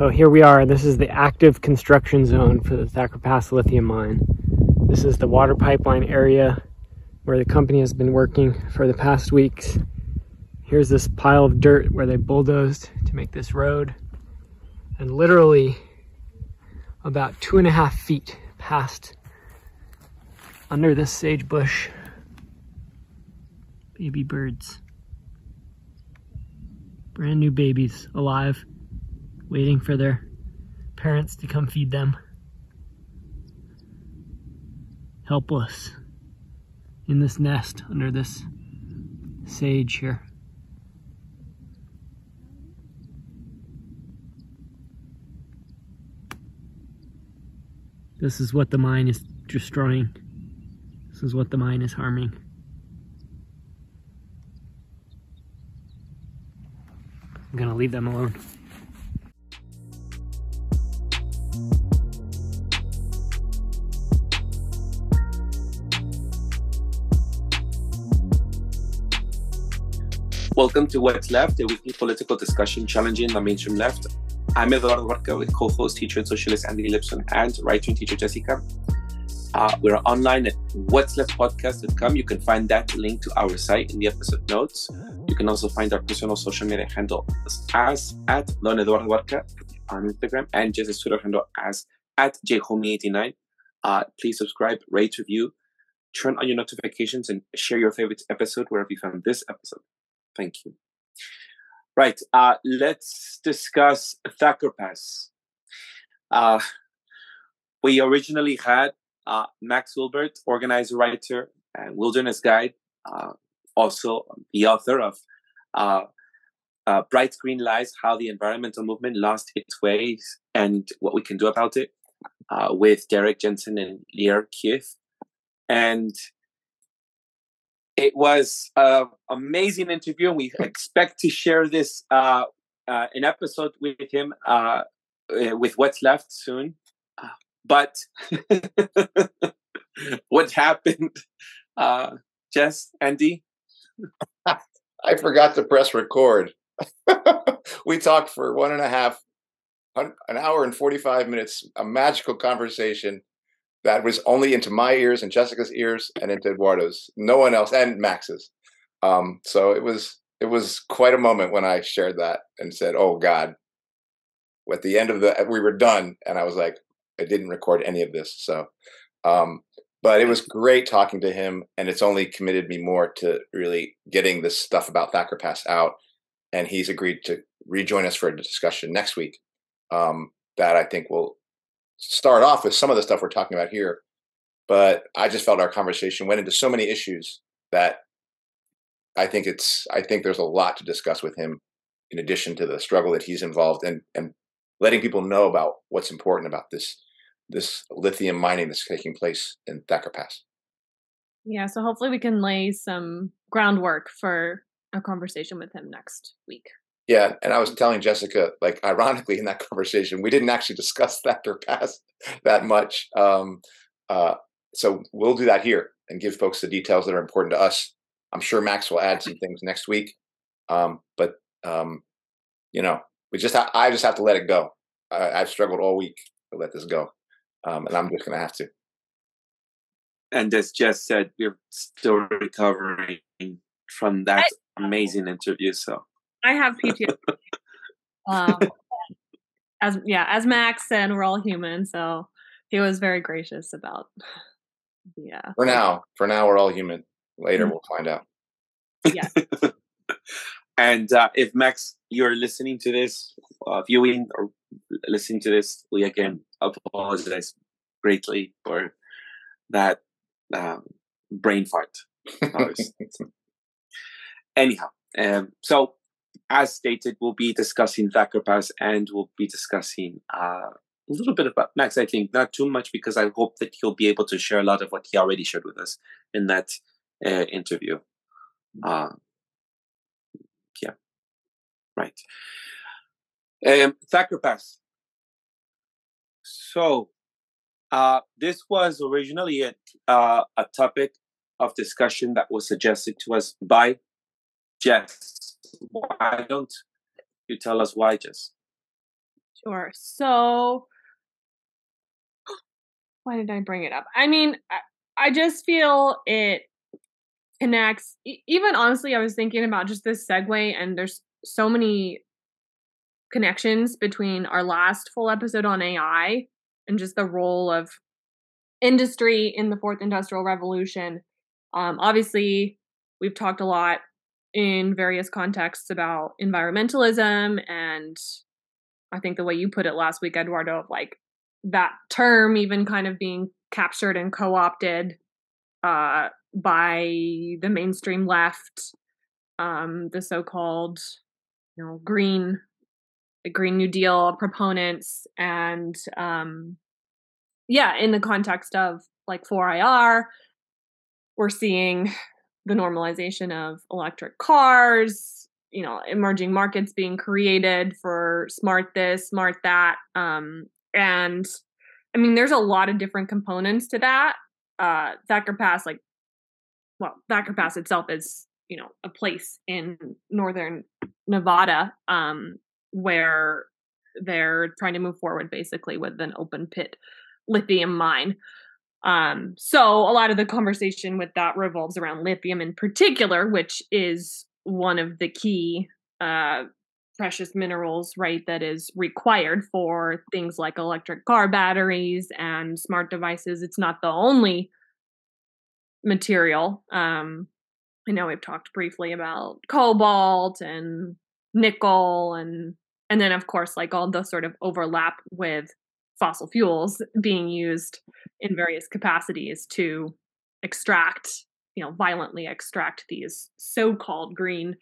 So here we are. This is the active construction zone for the Thacker Pass lithium mine. This is the water pipeline area where the company has been working for the past weeks. Here's this pile of dirt where they bulldozed to make this road. And literally about two and a half feet past under this sage bush, baby birds. Brand new babies alive waiting for their parents to come feed them. Helpless in this nest under this sage here. This is what the mine is destroying. This is what the mine is harming. I'm gonna leave them alone. Welcome to What's Left, a weekly political discussion challenging the mainstream left. I'm Eduardo Barca with co-host, teacher and socialist Andy Lipson and writer and teacher Jessica. Uh, we're online at what's left podcast.com. You can find that link to our site in the episode notes. You can also find our personal social media handle as at Don Eduardo Barca on Instagram and Jess's Twitter handle as at jhomie89. Uh, please subscribe, rate, review, turn on your notifications, and share your favorite episode wherever you found this episode. Thank you. Right. Uh, let's discuss Thacker Pass. Uh, we originally had uh, Max Wilbert, organizer, writer, and wilderness guide, uh, also the author of uh, uh, Bright Green Lies How the Environmental Movement Lost Its Ways and What We Can Do About It, with Derrick Jensen and Lierre Keith. And it was an amazing interview, and we expect to share this uh, uh, an episode with him uh, uh with what's left soon. Uh, but what happened, uh, Jess, Andy? I forgot to press record. we talked for one and a half, an hour and 45 minutes, a magical conversation that was only into my ears and Jessica's ears and into Eduardo's. No one else and Max's. Um, so it was it was quite a moment when I shared that and said, "Oh God." At the end of the we were done and I was like I didn't record any of this. So um but it was great talking to him and it's only committed me more to really getting this stuff about Thacker Pass out and he's agreed to rejoin us for a discussion next week. Um, that I think will start off with some of the stuff we're talking about here, but I just felt our conversation went into so many issues that I think it's I think there's a lot to discuss with him in addition to the struggle that he's involved in and letting people know about what's important about this this lithium mining that's taking place in Thacker Pass. Yeah, so hopefully we can lay some groundwork for a conversation with him next week. Yeah, and I was telling Jessica, like, ironically, in that conversation, we didn't actually discuss Thacker Pass that much. Um, uh, so we'll do that here and give folks the details that are important to us. I'm sure Max will add some things next week, um, but um, you know, we just ha- I just have to let it go. I- have struggled all week to let this go, um, and I'm just going to have to. And as Jess said, we're still recovering from that I, amazing interview. So I have PTSD. um, as yeah, as Max said, we're all human, so he was very gracious about. Yeah. For now, for now, we're all human. Later, mm-hmm. we'll find out. Yeah. and uh, if Max, you're listening to this, uh, viewing or listening to this, we again apologize greatly for that um, brain fart. Anyhow, um, so as stated, we'll be discussing Thacker Pass and we'll be discussing uh, a little bit about Max. I think not too much because I hope that he'll be able to share a lot of what he already shared with us in that uh, interview. Uh, yeah, right. Um, Thacker Pass. So, uh, this was originally a, uh, a topic of discussion that was suggested to us by Jess why don't you tell us why, Jess? Sure. So, why did I bring it up? I mean, I, I just feel it connects. e- Even honestly, I was thinking about just this segue, and there's so many connections between our last full episode on AI and just the role of industry in the fourth industrial revolution. Um, obviously, we've talked a lot in various contexts about environmentalism and I think the way you put it last week, Eduardo, of like that term even kind of being captured and co-opted uh, by the mainstream left, um, the so-called, you know, green, the Green New Deal proponents, and um, yeah, in the context of like 4IR, we're seeing the normalization of electric cars, you know, emerging markets being created for smart this, smart that. Um, and I mean, there's a lot of different components to that. Uh, Thacker Pass, like, well, Thacker Pass itself is, you know, a place in northern Nevada um, where they're trying to move forward basically with an open pit lithium mine. Um, so a lot of the conversation with that revolves around lithium in particular, which is one of the key uh, precious minerals, right, that is required for things like electric car batteries and smart devices. It's not the only material. Um, I know we've talked briefly about cobalt and nickel and and then of course like all the sort of overlap with fossil fuels being used in various capacities to extract you know violently extract these so-called green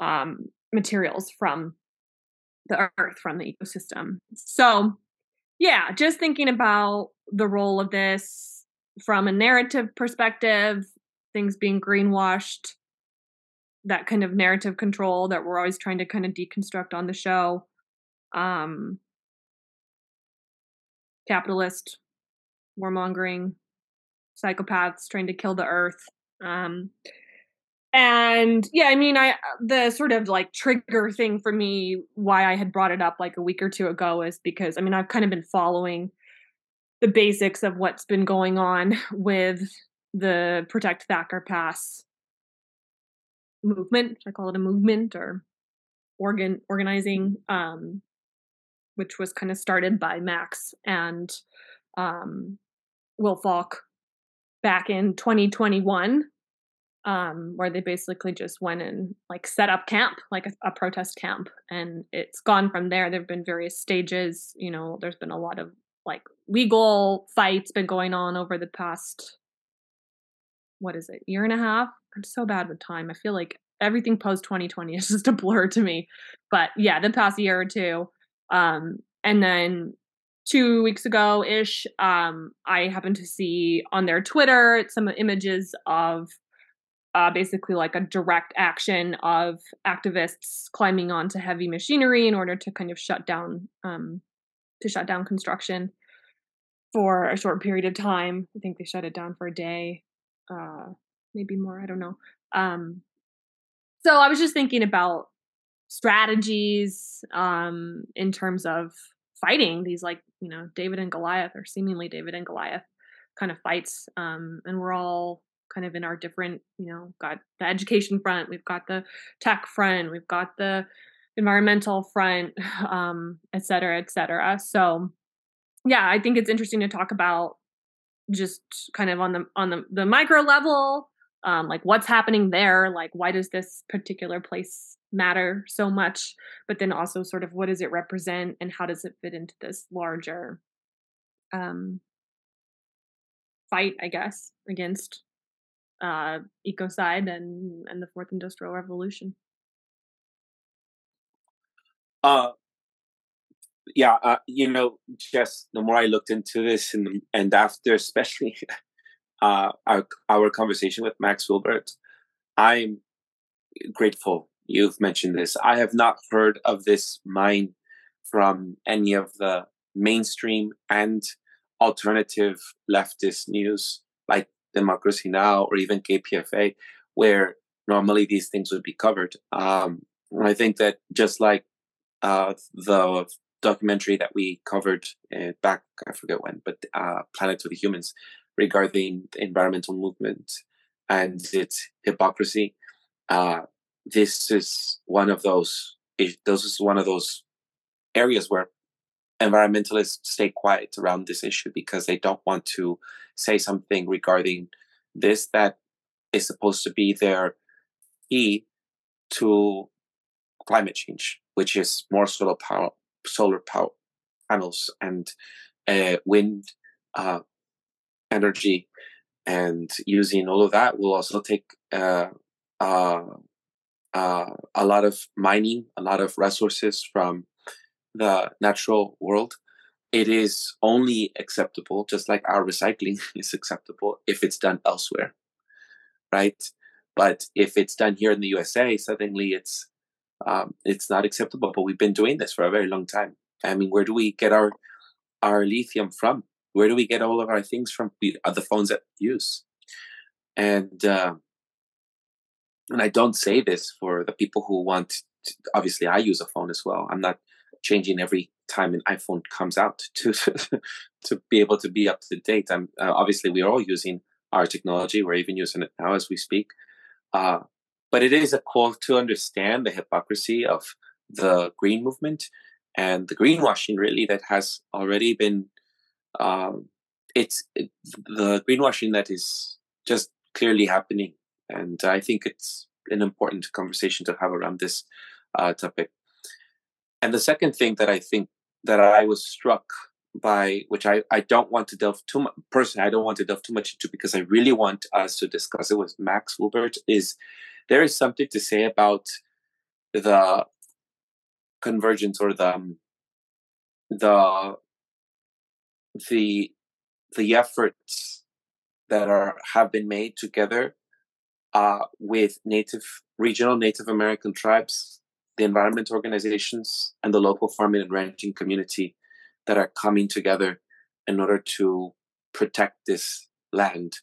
um, materials from the earth from the ecosystem. So yeah just thinking about the role of this from a narrative perspective things being greenwashed that kind of narrative control that we're always trying to kind of deconstruct on the show um capitalist warmongering psychopaths trying to kill the earth um and yeah i mean i the sort of like trigger thing for me why i had brought it up like a week or two ago is because i mean i've kind of been following the basics of what's been going on with the protect thacker pass movement i call it a movement or organ organizing um which was kind of started by max and um will falk back in 2021 um, where they basically just went and like set up camp, like a, a protest camp, and it's gone from there. There've been various stages. You know, there's been a lot of like legal fights been going on over the past what is it year and a half. I'm so bad with time. I feel like everything post 2020 is just a blur to me. But yeah, the past year or two. Um, and then two weeks ago ish, um, I happened to see on their Twitter some images of uh, basically like a direct action of activists climbing onto heavy machinery in order to kind of shut down um, to shut down construction for a short period of time. I think they shut it down for a day, uh, maybe more. I don't know. Um, so I was just thinking about strategies um, in terms of fighting these like you know David and Goliath or seemingly David and Goliath kind of fights, um, and we're all kind of in our different you know got the education front, we've got the tech front, we've got the environmental front, um, et cetera, et cetera. So yeah, I think it's interesting to talk about just kind of on the on the, the micro level um, like what's happening there like why does this particular place matter so much but then also sort of what does it represent and how does it fit into this larger um, fight i guess against uh, ecocide and and the fourth industrial revolution. Uh, yeah, uh, you know, just the more I looked into this, and and after especially uh, our our conversation with Max Wilbert, I'm grateful you've mentioned this. I have not heard of this mine from any of the mainstream and alternative leftist news like Democracy Now or even KPFA, where normally these things would be covered. Um, I think that just like uh, the documentary that we covered uh, back, I forget when, but uh, Planet of the Humans regarding the environmental movement and its hypocrisy. Uh, this is one of those. This is one of those areas where environmentalists stay quiet around this issue because they don't want to say something regarding this that is supposed to be their key to climate change, which is more solar power, solar power panels and uh, wind uh, energy, and using all of that will also take uh, uh, a lot of mining, a lot of resources from the natural world. It is only acceptable, just like our recycling is acceptable, if it's done elsewhere, right? But if it's done here in the USA, suddenly it's um, it's not acceptable. But we've been doing this for a very long time. I mean, where do we get our our lithium from? Where do we get all of our things from? We, uh, the phones that we use, and uh, and I don't say this for the people who want. To, obviously, I use a phone as well. I'm not changing every time an iPhone comes out to to be able to be up to date. I'm uh, obviously we're all using our technology. We're even using it now as we speak. Uh, but it is a call to understand the hypocrisy of the green movement and the greenwashing really that has already been um, it's it, the greenwashing that is just clearly happening and i think it's an important conversation to have around this uh, topic. And the second thing that i think that i was struck by which I, I don't want to delve too much personally i don't want to delve too much into because i really want us to discuss it with max wilbert is there is something to say about the convergence or the um, the the the efforts that are have been made together uh, with native regional Native American tribes, the environment organizations, and the local farming and ranching community that are coming together in order to protect this land.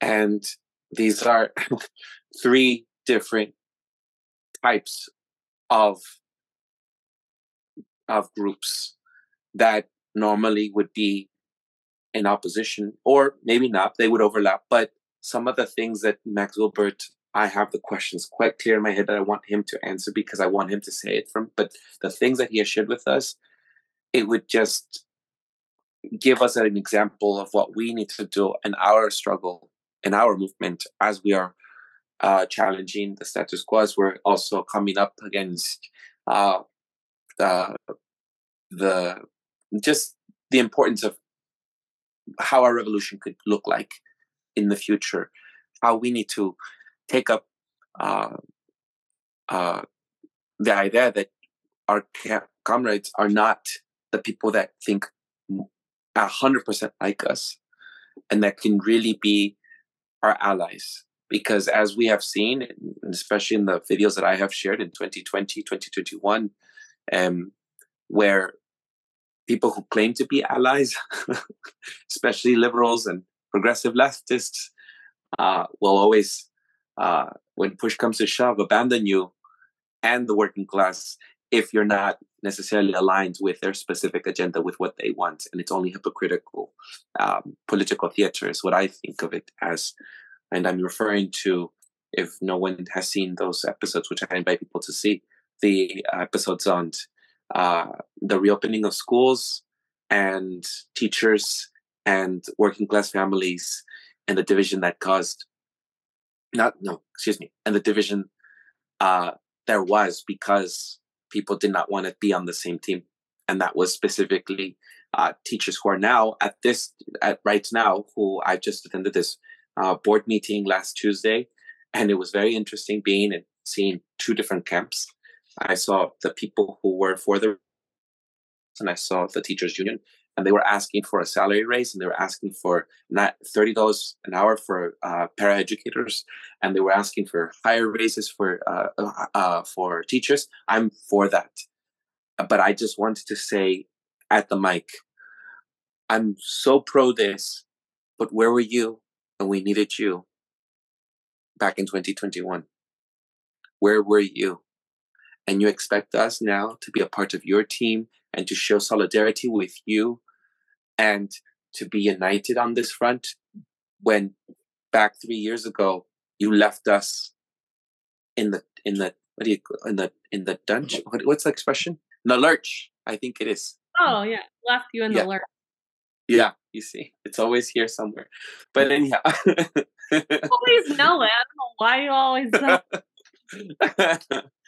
And these are three different types of of groups that normally would be in opposition or maybe not they would overlap but some of the things that max wilbert i have the questions quite clear in my head that i want him to answer because i want him to say it from but the things that he has shared with us it would just give us an example of what we need to do in our struggle in our movement as we are uh, challenging the status quo as we're also coming up against uh, the the just the importance of how our revolution could look like in the future, how we need to take up uh, uh, the idea that our comrades are not the people that think a hundred percent like us, and that can really be our allies. Because as we have seen, especially in the videos that I have shared in 2020, 2021, um, where people who claim to be allies, especially liberals and progressive leftists, uh, will always, uh, when push comes to shove, abandon you and the working class if you're not necessarily aligned with their specific agenda, with what they want. And it's only hypocritical um, political theater, is what I think of it as. And I'm referring to, if no one has seen those episodes, which I invite people to see, the episodes on uh, the reopening of schools and teachers and working class families and the division that caused not no excuse me and the division uh, there was because people did not want to be on the same team. And that was specifically uh, teachers who are now at this at right now who i just attended this uh, board meeting last tuesday. And it was very interesting being and seeing two different camps. I saw the people who were for the and I saw the teachers union and they were asking for a salary raise and they were asking for not thirty dollars an hour for uh, paraeducators and they were asking for higher raises for uh, uh, uh, for teachers. I'm for that, but I just wanted to say at the mic, I'm so pro this, but where were you when we needed you back in 2021? Where were you? and you expect us now to be a part of your team and to show solidarity with you and to be united on this front when back three years ago you left us in the in the what do you in the in the dungeon? What, what's the expression? In the lurch i think it is. Oh yeah. Left you in Yeah. the lurch. Yeah you see it's always here somewhere. But anyhow. Always know it. I don't know why you always.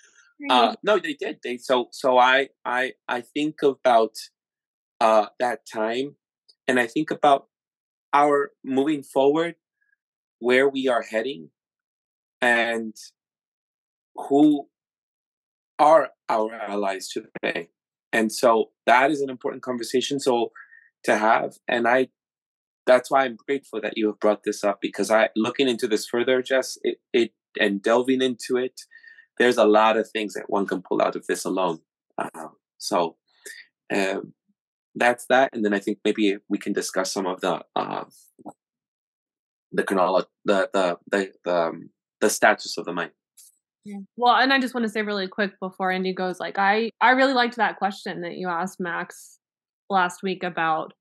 uh, no, they did. They so so I I I think about uh, that time, and I think about our moving forward, where we are heading, and who are our allies today. And so that is an important conversation. So to have, and I, that's why I'm grateful that you have brought this up because I, looking into this further, Jess, it, it and delving into it, there's a lot of things that one can pull out of this alone. Uh, so um, that's that, and then I think maybe we can discuss some of the uh, the chronolo- the the the the, um, the status of the mind. Yeah. Well, and I just want to say really quick before Andy goes, like I I really liked that question that you asked Max last week about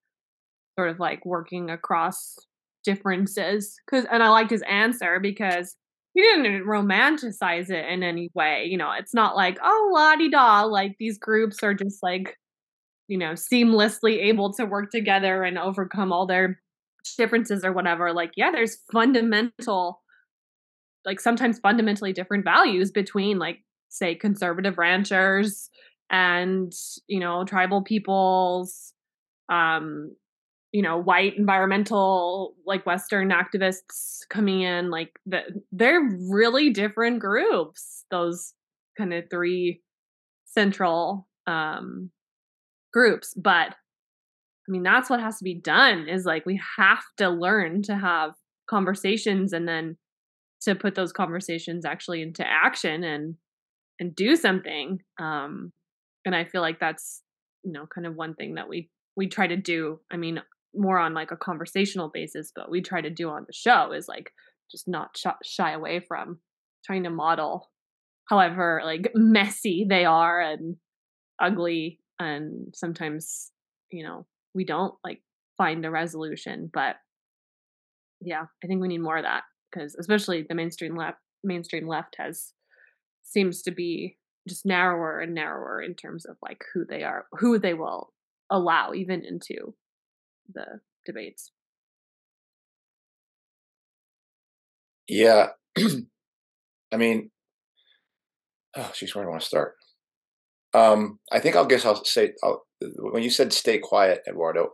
sort of like working across differences cuz and I liked his answer because he didn't romanticize it in any way. You know, it's not like, oh, la di da, like these groups are just like, you know, seamlessly able to work together and overcome all their differences or whatever. Like, yeah, there's fundamental like sometimes fundamentally different values between like say conservative ranchers and you know tribal peoples um you know white environmental like western activists coming in like the, they're really different groups those kind of three central um groups but i mean that's what has to be done is like we have to learn to have conversations and then to put those conversations actually into action and and do something um and i feel like that's you know kind of one thing that we we try to do. I mean more on like a conversational basis but we try to do on the show is like just not sh- shy away from trying to model however like messy they are and ugly and sometimes you know we don't like find a resolution but yeah i think we need more of that because especially the mainstream left mainstream left has seems to be just narrower and narrower in terms of like who they are who they will allow even into the debates Yeah. I mean, oh, geez, where I want to start? Um, I think I'll guess I'll say I'll, when you said stay quiet, Eduardo,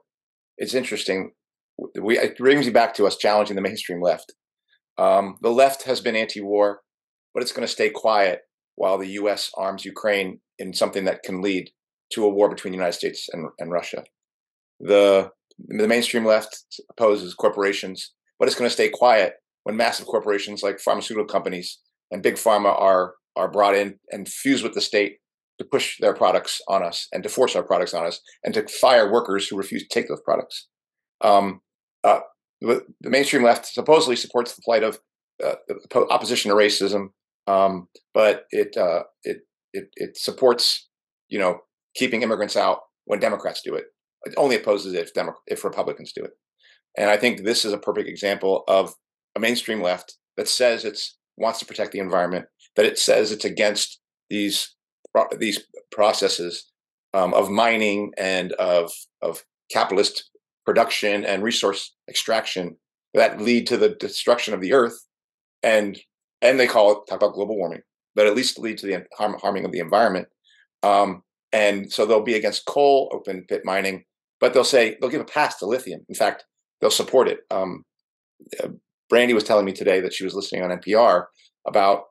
it's interesting. We it brings you back to us challenging the mainstream left. Um, the left has been anti-war, but it's going to stay quiet while the U.S. arms Ukraine in something that can lead to a war between the United States and, and Russia. The the mainstream left opposes corporations, but it's going to stay quiet when massive corporations like pharmaceutical companies and big pharma are are brought in and fused with the state to push their products on us and to force our products on us and to fire workers who refuse to take those products. Um, uh, the, mainstream left supposedly supports the plight of uh, opposition to racism, um, but it, uh, it it it supports you know keeping immigrants out when Democrats do it. It only opposes it if Demo- if Republicans do it. And I think this is a perfect example of a mainstream left that says it's wants to protect the environment, that it says it's against these these processes um, of mining and of of capitalist production and resource extraction that lead to the destruction of the earth, and and they call it talk about global warming, but at least lead to the harm, harming of the environment. Um, and so they'll be against coal, open pit mining, but they'll say they'll give a pass to lithium. In fact, they'll support it. Um, Brandy was telling me today that she was listening on NPR about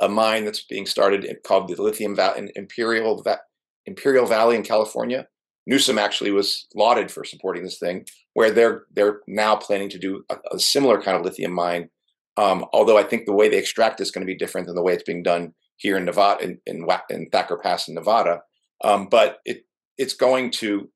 a mine that's being started called the Lithium Va- Imperial Va- Imperial Valley in California. Newsom actually was lauded for supporting this thing, where they're they're now planning to do a, a similar kind of lithium mine. Um, although I think the way they extract is going to be different than the way it's being done here in Nevada, in in, in Thacker Pass in Nevada. Um, but it it's going to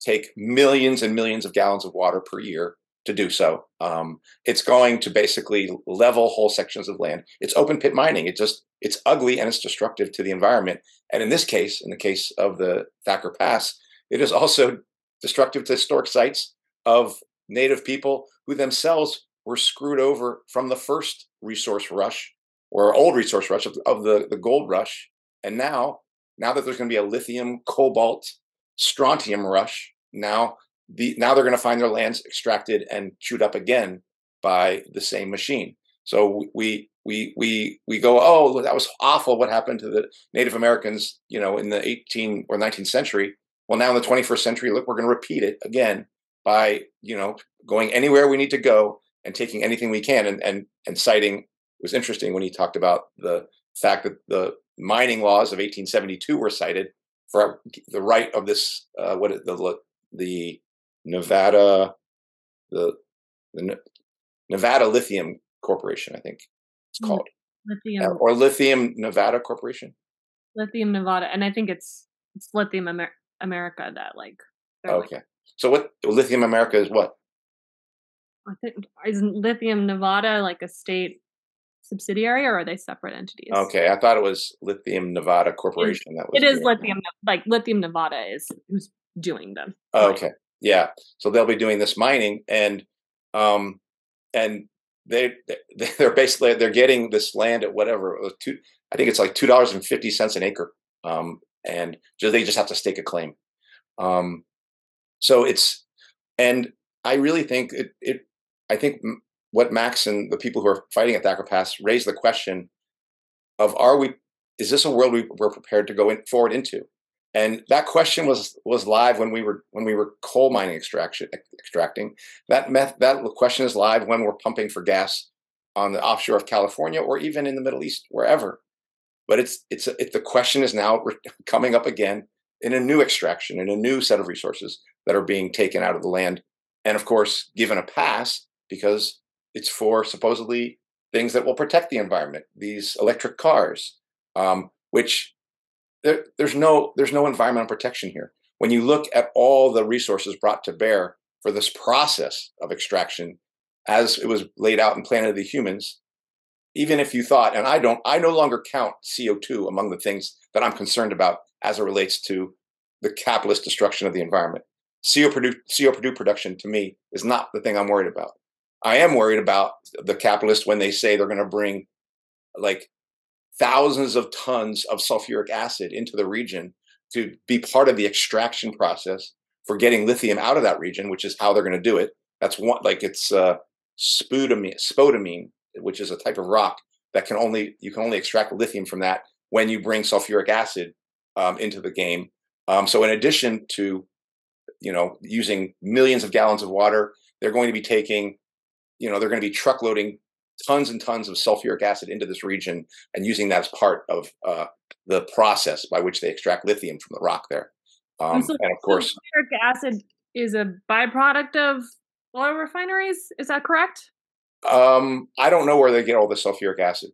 take millions and millions of gallons of water per year to do so. Um, it's going to basically level whole sections of land. It's open pit mining. It just it's ugly and it's destructive to the environment. And in this case, in the case of the Thacker Pass, it is also destructive to historic sites of native people who themselves were screwed over from the first resource rush or old resource rush of, of the, the gold rush. And now, now that there's going to be a lithium, cobalt, strontium rush, now the now they're going to find their lands extracted and chewed up again by the same machine. So we we we we go, oh, that was awful. What happened to the Native Americans, you know, in the 18 or 19th century? Well, now in the 21st century, look, we're going to repeat it again by you know going anywhere we need to go and taking anything we can and and and citing. It was interesting when he talked about the fact that the mining laws of 1872 were cited for the right of this uh, what the the Nevada the the Nevada Lithium Corporation, I think it's called, lithium or Lithium Nevada Corporation. Lithium Nevada, and I think it's it's Lithium Amer- America that like. Okay, like, so what Lithium America is what? I think isn't Lithium Nevada like a state subsidiary, or are they separate entities? Okay, I thought it was Lithium Nevada Corporation. It, that was it is Lithium, like Lithium Nevada is who's doing them. Oh, okay, yeah. So they'll be doing this mining, and um, and they they're basically they're getting this land at whatever uh, two I think it's like two dollars and fifty cents an acre, um, and just, they just have to stake a claim. Um, so it's and I really think it, it I think what Max and the people who are fighting at Thacker Pass raise the question of are we is this a world we, we're prepared to go in, forward into? And that question was was live when we were when we were coal mining extraction extracting. That meth, that question is live when we're pumping for gas on the offshore of California or even in the Middle East, wherever. But it's it's it, the question is now coming up again in a new extraction, in a new set of resources that are being taken out of the land, and of course given a pass because it's for supposedly things that will protect the environment. These electric cars, um, which there, there's no there's no environmental protection here. When you look at all the resources brought to bear for this process of extraction, as it was laid out in Planet of the Humans, even if you thought, and I don't, I no longer count CO2 among the things that I'm concerned about as it relates to the capitalist destruction of the environment. CO2, CO2 production to me is not the thing I'm worried about. I am worried about the capitalists when they say they're going to bring like thousands of tons of sulfuric acid into the region to be part of the extraction process for getting lithium out of that region, which is how they're going to do it. That's one like it's uh, spodumene, spodumene, which is a type of rock that can only you can only extract lithium from that when you bring sulfuric acid um, into the game. Um, so in addition to you know using millions of gallons of water, they're going to be taking you know they're going to be truckloading tons and tons of sulfuric acid into this region and using that as part of uh, the process by which they extract lithium from the rock there. Um, and, so, and, of course, sulfuric acid is a byproduct of oil refineries. Is that correct? Um, I don't know where they get all the sulfuric acid.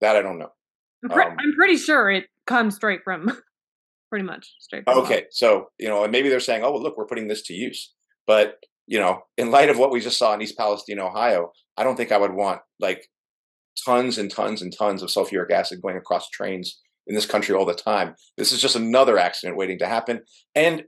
That I don't know. I'm, pre- um, I'm pretty sure it comes straight from, pretty much straight. okay, so you know, and maybe they're saying, "Oh, well, look, we're putting this to use," but you know, in light of what we just saw in East Palestine, Ohio, I don't think I would want like tons and tons and tons of sulfuric acid going across trains in this country all the time. This is just another accident waiting to happen. And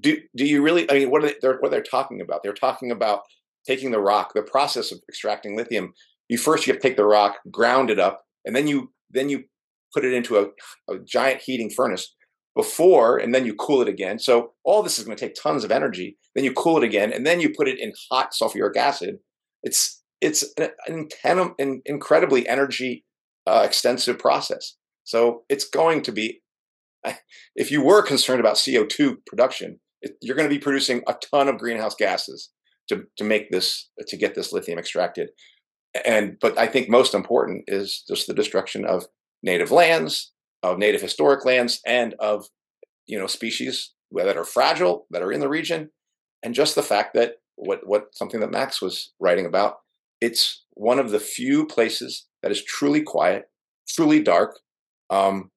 do do you really? I mean, what are they? They're, what they're talking about? They're talking about taking the rock, the process of extracting lithium. You first you have to take the rock, ground it up, and then you then you put it into a, a giant heating furnace before and then you cool it again. So all this is going to take tons of energy. Then you cool it again and then you put it in hot sulfuric acid. It's it's an, an incredibly energy uh, extensive process. So it's going to be if you were concerned about CO2 production, it, you're going to be producing a ton of greenhouse gases to to make this to get this lithium extracted. And but I think most important is just the destruction of native lands, of native historic lands and of you know species that are fragile that are in the region and just the fact that what what something that max was writing about it's one of the few places that is truly quiet truly dark um,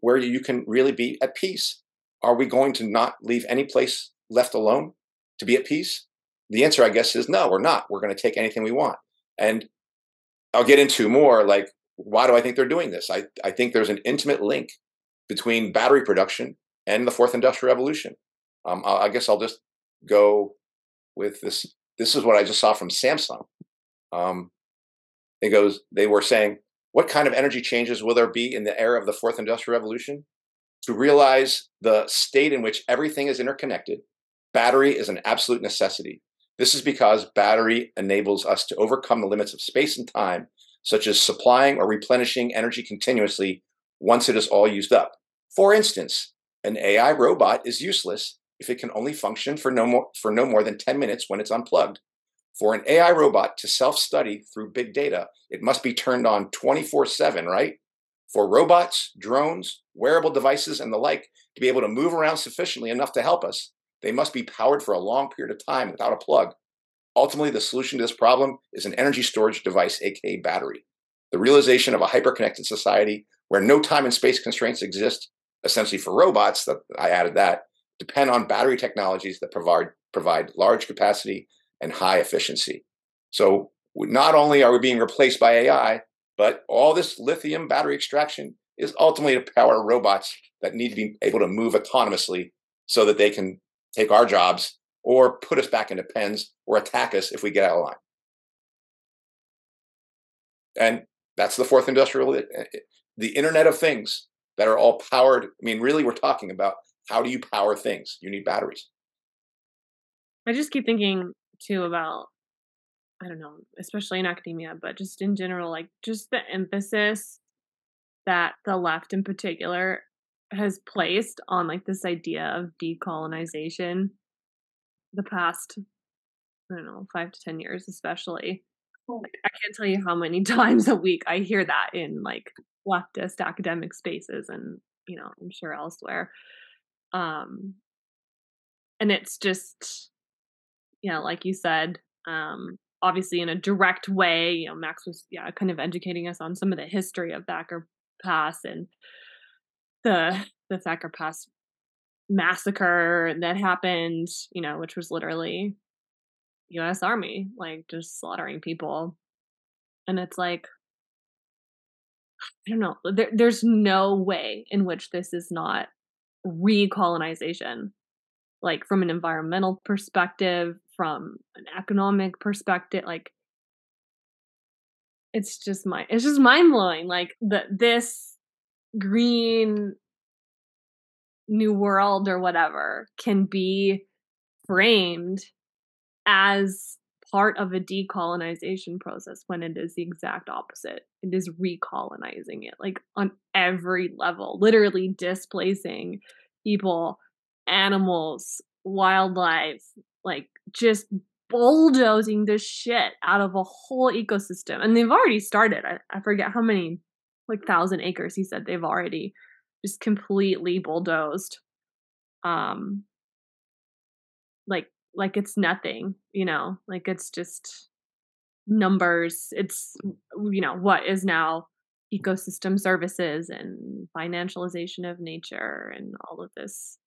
where you can really be at peace are we going to not leave any place left alone to be at peace the answer, I guess, is no, we're not. We're going to take anything we want. And I'll get into more like, why do I think they're doing this? I, I think there's an intimate link between battery production and the fourth industrial revolution. Um, I guess I'll just go with this. This is what I just saw from Samsung. Um, it goes, they were saying, what kind of energy changes will there be in the era of the fourth industrial revolution? To realize the state in which everything is interconnected, battery is an absolute necessity. This is because battery enables us to overcome the limits of space and time, such as supplying or replenishing energy continuously once it is all used up. For instance, an AI robot is useless if it can only function for no more, for no more than 10 minutes when it's unplugged. For an AI robot to self study through big data, it must be turned on 24 7, right? For robots, drones, wearable devices, and the like to be able to move around sufficiently enough to help us, they must be powered for a long period of time without a plug. Ultimately, the solution to this problem is an energy storage device, aka battery. The realization of a hyperconnected society where no time and space constraints exist, essentially for robots, that I added that, depend on battery technologies that provide provide large capacity and high efficiency. So not only are we being replaced by AI, but all this lithium battery extraction is ultimately to power robots that need to be able to move autonomously so that they can take our jobs or put us back into pens or attack us if we get out of line. And that's the fourth industrial, eh, eh, the Internet of Things that are all powered. I mean, really, we're talking about how do you power things? You need batteries. I just keep thinking too about, I don't know, especially in academia, but just in general, like just the emphasis that the left in particular has placed on like this idea of decolonization the past I don't know, five to ten years especially. Like, I can't tell you how many times a week I hear that in like leftist academic spaces and you know, I'm sure elsewhere. Um and it's just you know, like you said, um obviously in a direct way, you know, Max was yeah, kind of educating us on some of the history of Thacker Pass and the the Thacker Pass massacre that happened, you know, which was literally US Army, like just slaughtering people. And it's like I don't know. There, there's no way in which this is not recolonization. Like from an environmental perspective, from an economic perspective, like it's just my it's just mind blowing. Like that this green new world or whatever can be framed as part of a decolonization process when it is the exact opposite. It is recolonizing it, like on every level, literally displacing people, animals, wildlife, like just bulldozing the shit out of a whole ecosystem. And they've already started. I, I forget how many, like thousand acres he said they've already just completely bulldozed um like like it's nothing you know like it's just numbers it's you know what is now ecosystem services and financialization of nature and all of this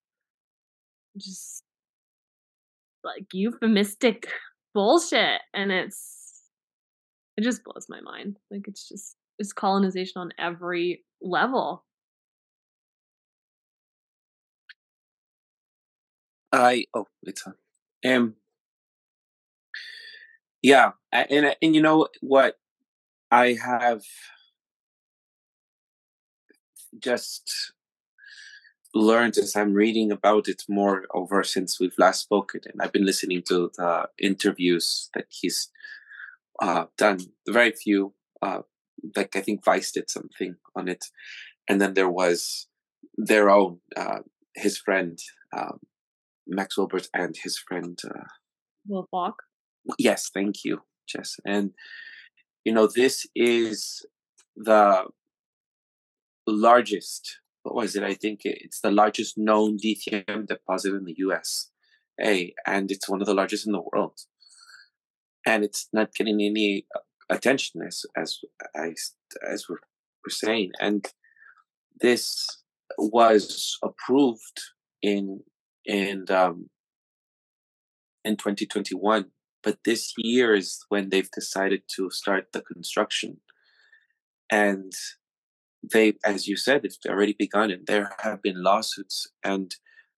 just like euphemistic bullshit and it's it just blows my mind like it's just it's colonization on every level I oh it's on. Um yeah, and and you know what I have just learned as I'm reading about it more over since we've last spoken, and I've been listening to the interviews that he's uh, done. The very few, uh, like I think Vice did something on it, and then there was their own, uh, his friend um, Max Wilbert and his friend uh, Will Falk. Yes, thank you, Jess. And you know, this is the largest. What was it? I think it's the largest known lithium deposit in the U.S. A, and it's one of the largest in the world. And it's not getting any uh, attention as as as, as we're, we're saying. And this was approved in and um, in 2021. But this year is when they've decided to start the construction. And they, as you said, it's already begun, and there have been lawsuits. And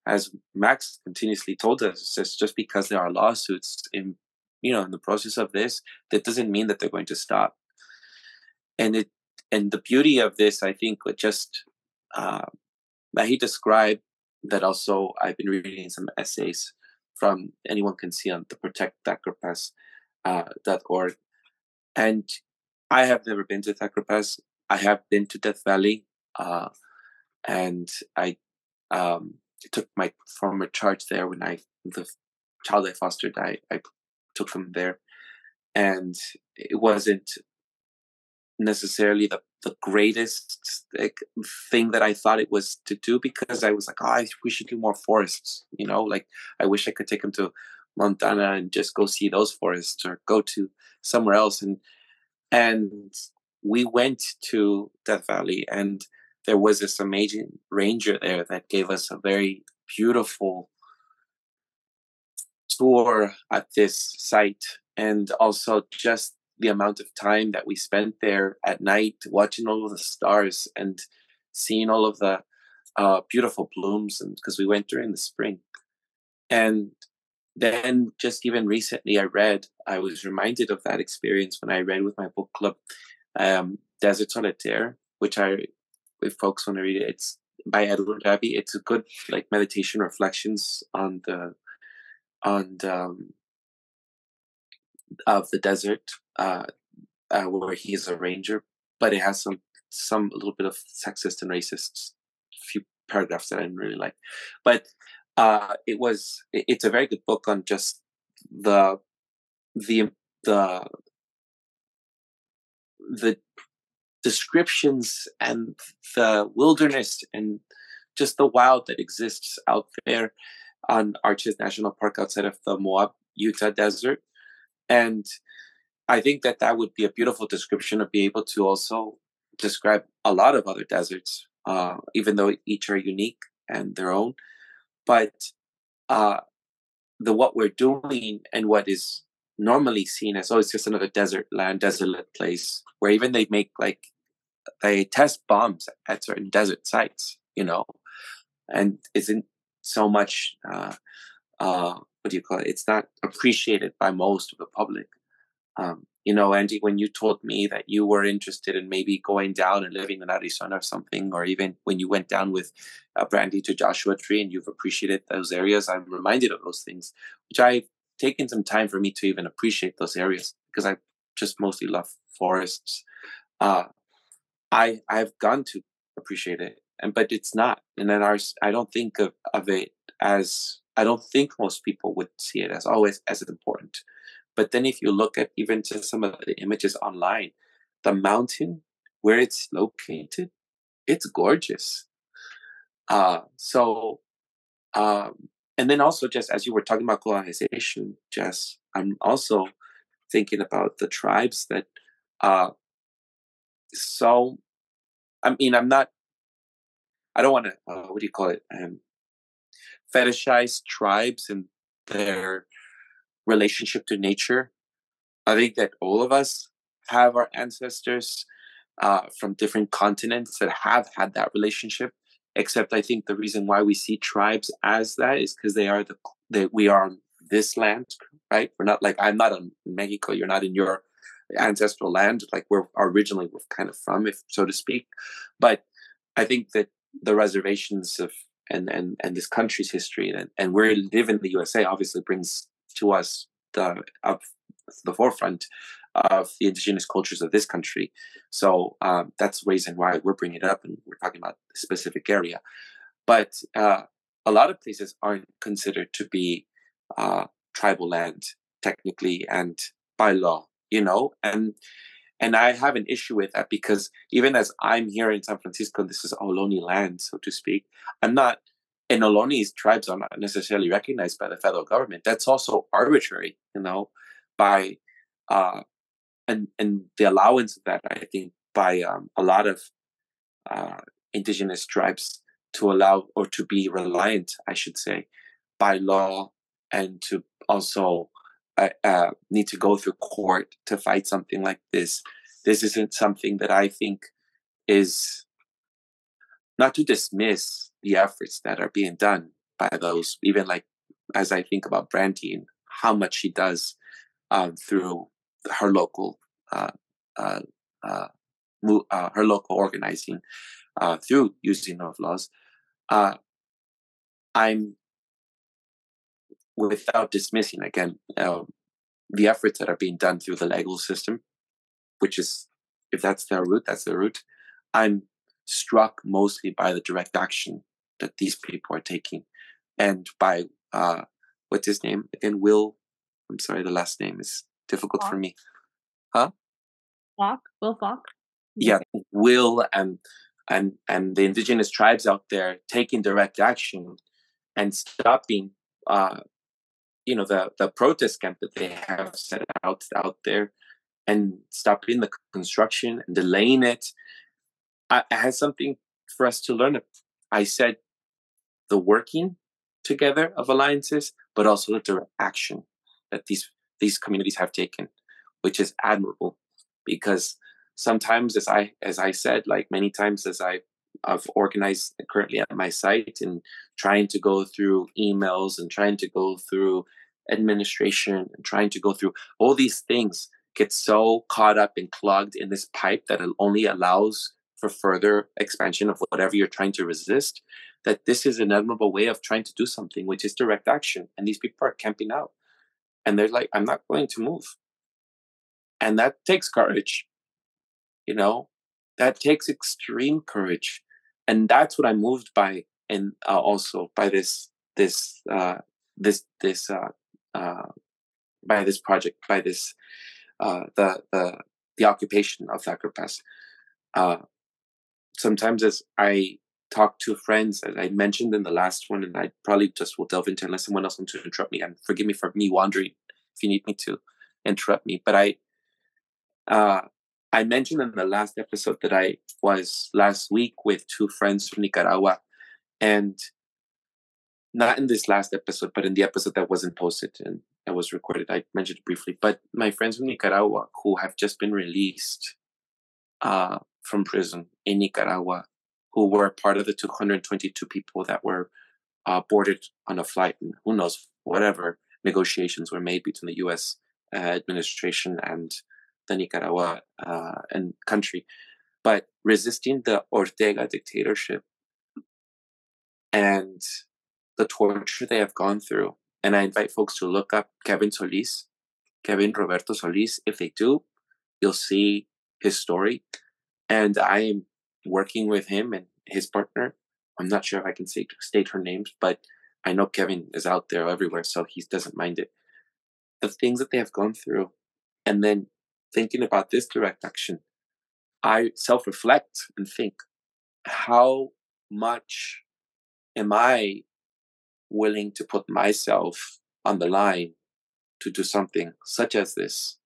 as Max continuously told us, it's just because there are lawsuits in, you know, in the process of this, that doesn't mean that they're going to stop. And it, and the beauty of this, I think, would just uh, that he described that also I've been reading some essays from anyone can see on the protect Thacker Pass uh, .org. And I have never been to Thacker Pass. I have been to Death Valley, uh, and I um, took my former charge there when I the child I fostered. I I took him there, and it wasn't necessarily the the greatest like, thing that I thought it was to do because I was like, oh, I, we should do more forests. You know, like I wish I could take him to Montana and just go see those forests or go to somewhere else. And and we went to Death Valley and there was this amazing ranger there that gave us a very beautiful tour at this site and also just the amount of time that we spent there at night watching all of the stars and seeing all of the uh, beautiful blooms and because we went during the spring. And then just even recently i read i was reminded of that experience when i read with my book club um, desert solitaire which i if folks want to read it it's by edward abbey. It's a good like meditation reflections on the on the, um, of the desert uh, uh, where he's a ranger, but it has some some a little bit of sexist and racist few paragraphs that I didn't really like. But uh, it was it, it's a very good book on just the the the the descriptions and the wilderness and just the wild that exists out there on Arches National Park outside of the Moab Utah desert and I think that that would be a beautiful description of be able to also describe a lot of other deserts, uh, even though each are unique and their own. But uh, the what we're doing and what is normally seen as oh, it's just another desert land, desolate place, where even they make like they test bombs at certain desert sites, you know, and isn't so much uh, uh, what do you call it? It's not appreciated by most of the public. Um, you know, Andy, when you told me that you were interested in maybe going down and living in Arizona or something, or even when you went down with uh, Brandy to Joshua Tree and you've appreciated those areas, I'm reminded of those things, which I've taken some time for me to even appreciate those areas because I just mostly love forests. Uh, I I've gone to appreciate it, and but it's not, and then ours. I don't think of, of it as I don't think most people would see it as always as important. But then if you look at even just some of the images online, the mountain where it's located, it's gorgeous. Uh, so, um, and then also just as you were talking about colonization, Jess, I'm also thinking about the tribes that, uh, so, I mean, I'm not, I don't want to, uh, what do you call it? Um, fetishize tribes and their relationship to nature. I think that all of us have our ancestors uh, from different continents that have had that relationship. Except I think the reason why we see tribes as that is because they are the that we are on this land, right? We're not like I'm not in Mexico. You're not in your ancestral land, like we're originally we're kind of from, if so to speak. But I think that the reservations of and and and this country's history and and where we live in the USA obviously brings to us the up the forefront of the indigenous cultures of this country. So um, that's the reason why we're bringing it up and we're talking about a specific area. But uh, a lot of places aren't considered to be uh, tribal land technically and by law, you know, and and I have an issue with that because even as I'm here in San Francisco, this is Ohlone land, so to speak. I'm not, and Ohlone tribes are not necessarily recognized by the federal government. That's also arbitrary, you know, by, uh, and and the allowance of that, I think, by um, a lot of uh, indigenous tribes to allow or to be reliant, I should say, by law and to also uh, uh, need to go through court to fight something like this. This isn't something that I think is not to dismiss the efforts that are being done by those, even like as I think about Brandy and how much she does um, through her local uh, uh, uh, uh her local organizing uh, through using of laws. Uh, I'm without dismissing again um, the efforts that are being done through the legal system, which is if that's their route, that's their route. I'm struck mostly by the direct action that these people are taking, and by uh, what's his name again? Will. I'm sorry, the last name is difficult Falk. for me. Huh? Falk. Will Falk. Yeah, Will and and and the indigenous tribes out there taking direct action and stopping uh, you know the the protest camp that they have set out out there and stopping the construction and delaying it I, I had something for us to learn i said the working together of alliances but also the direct action that these these communities have taken which is admirable because sometimes as i as i said like many times as i I've organized currently at my site and trying to go through emails and trying to go through administration and trying to go through all these things get so caught up and clogged in this pipe that it only allows for further expansion of whatever you're trying to resist that this is an admirable way of trying to do something which is direct action and these people are camping out. And they're like i'm not going to move. And that takes courage you know? That takes extreme courage. And that's what i'm moved by and uh, also by this this uh this this uh uh by this project by this uh the the the occupation of Thacker Pass. Uh sometimes as I talk to friends, as I mentioned in the last one, and I probably just will delve into unless someone else wants to interrupt me. And forgive me for me wandering if you need me to interrupt me. But I uh I mentioned in the last episode that I was last week with two friends from Nicaragua, and not in this last episode, but in the episode that wasn't posted and that was recorded, I mentioned briefly. But my friends from Nicaragua who have just been released uh, from prison in Nicaragua, who were part of the 222 people that were uh, boarded on a flight, and who knows, whatever negotiations were made between the U.S. Uh, administration and the Nicaragua uh, and country, but resisting the Ortega dictatorship and the torture they have gone through. And I invite folks to look up Kevin Solis, Kevin Roberto Solis. If they do, you'll see his story. And I am working with him and his partner. I'm not sure if I can say, state her names, but I know Kevin is out there everywhere, so he doesn't mind it. The things that they have gone through, and then thinking about this direct action, I self reflect and think, how much am I willing to put myself on the line to do something such as this,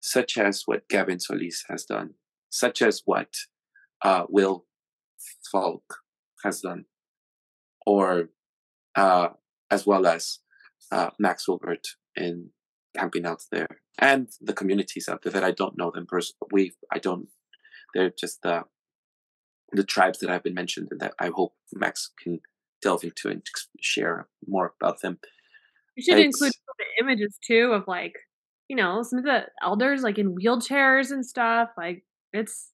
such as what Kevin Solis has done, such as what uh, Will Falk has done, or uh, as well as uh, Max Wilbert in camping out there, and the communities out there that I don't know them personally. We I don't. They're just the the tribes that I've been mentioned, and that I hope Max can delve into and share more about them. You should it's, include the images too of like, you know, some of the elders like in wheelchairs and stuff. Like it's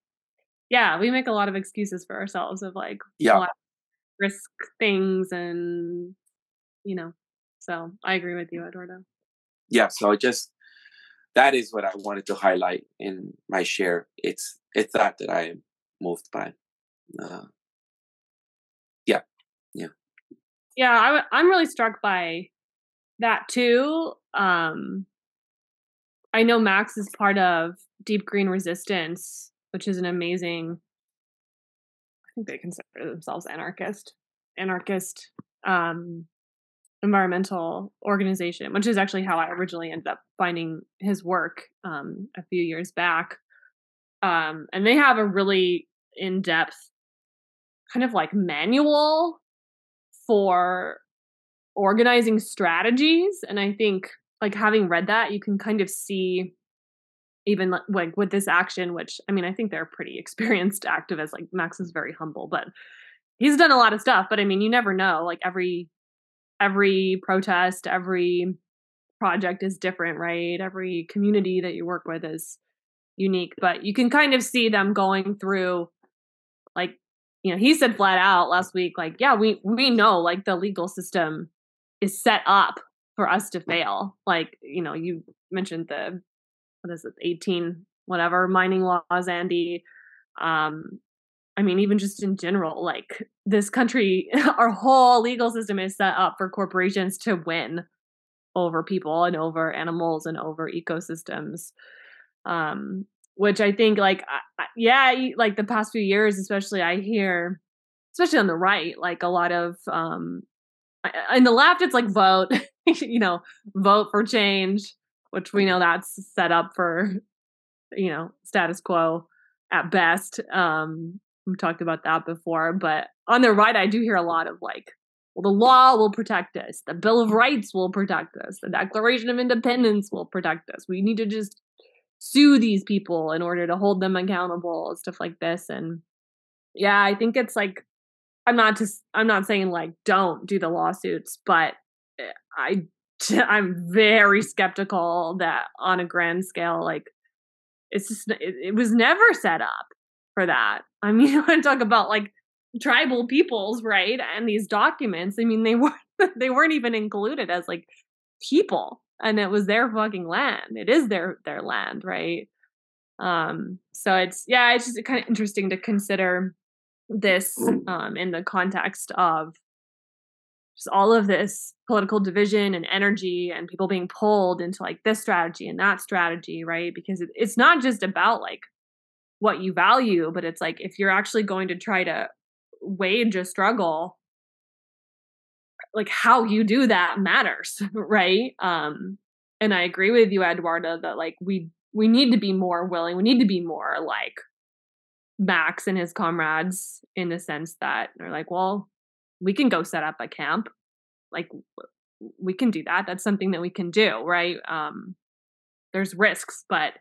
yeah, we make a lot of excuses for ourselves of like yeah. risk things and you know. So I agree with you, Eduardo. Yeah, so just that is what I wanted to highlight in my share. It's it's that that I am moved by. Uh, yeah, yeah. Yeah, I, I'm really struck by that too. Um, I know Max is part of Deep Green Resistance, which is an amazing. I think they consider themselves anarchist, anarchist um, environmental organization, which is actually how I originally ended up finding his work um, a few years back. Um, and they have a really in depth kind of like manual for organizing strategies. And I think like having read that, you can kind of see even like with this action, which I mean, I think they're pretty experienced activists. Like Max is very humble, but he's done a lot of stuff. But I mean, you never know. Like every every protest, every project is different, right? Every community that you work with is unique. But you can kind of see them going through like you know, he said flat out last week, like, yeah, we we know like the legal system is set up for us to fail. Like, you know, you mentioned the what is it, 18 whatever mining laws, Andy. Um, I mean, even just in general, like this country, our whole legal system is set up for corporations to win over people and over animals and over ecosystems. Um, which I think like yeah, like the past few years, especially I hear, especially on the right, like a lot of um, in the left, it's like vote, you know, vote for change, which we know that's set up for, you know, status quo at best. Um, we talked about that before, but on the right, I do hear a lot of like, well, the law will protect us, the Bill of Rights will protect us, the Declaration of Independence will protect us. We need to just sue these people in order to hold them accountable stuff like this and yeah i think it's like i'm not just i'm not saying like don't do the lawsuits but eh, i i'm very skeptical that on a grand scale like it's just it, it was never set up for that i mean you want to talk about like tribal peoples right and these documents i mean they weren't they weren't even included as like people and it was their fucking land. It is their their land, right? Um, so it's yeah, it's just kind of interesting to consider this um, in the context of just all of this political division and energy and people being pulled into like this strategy and that strategy, right? Because it, it's not just about like what you value, but it's like if you're actually going to try to wage a struggle like how you do that matters right um and i agree with you eduardo that like we we need to be more willing we need to be more like max and his comrades in the sense that they're like well we can go set up a camp like we can do that that's something that we can do right um there's risks but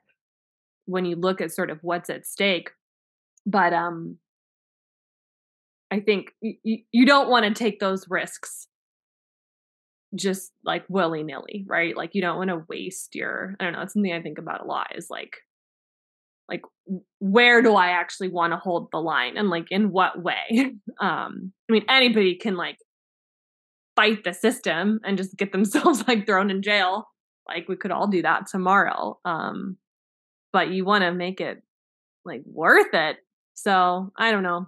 when you look at sort of what's at stake but um i think you, you don't want to take those risks just like willy nilly, right? Like you don't want to waste your, I don't know, it's something I think about a lot is like, like where do I actually want to hold the line and like in what way? um, I mean, anybody can like fight the system and just get themselves like thrown in jail. Like we could all do that tomorrow. Um, but you want to make it like worth it. So I don't know,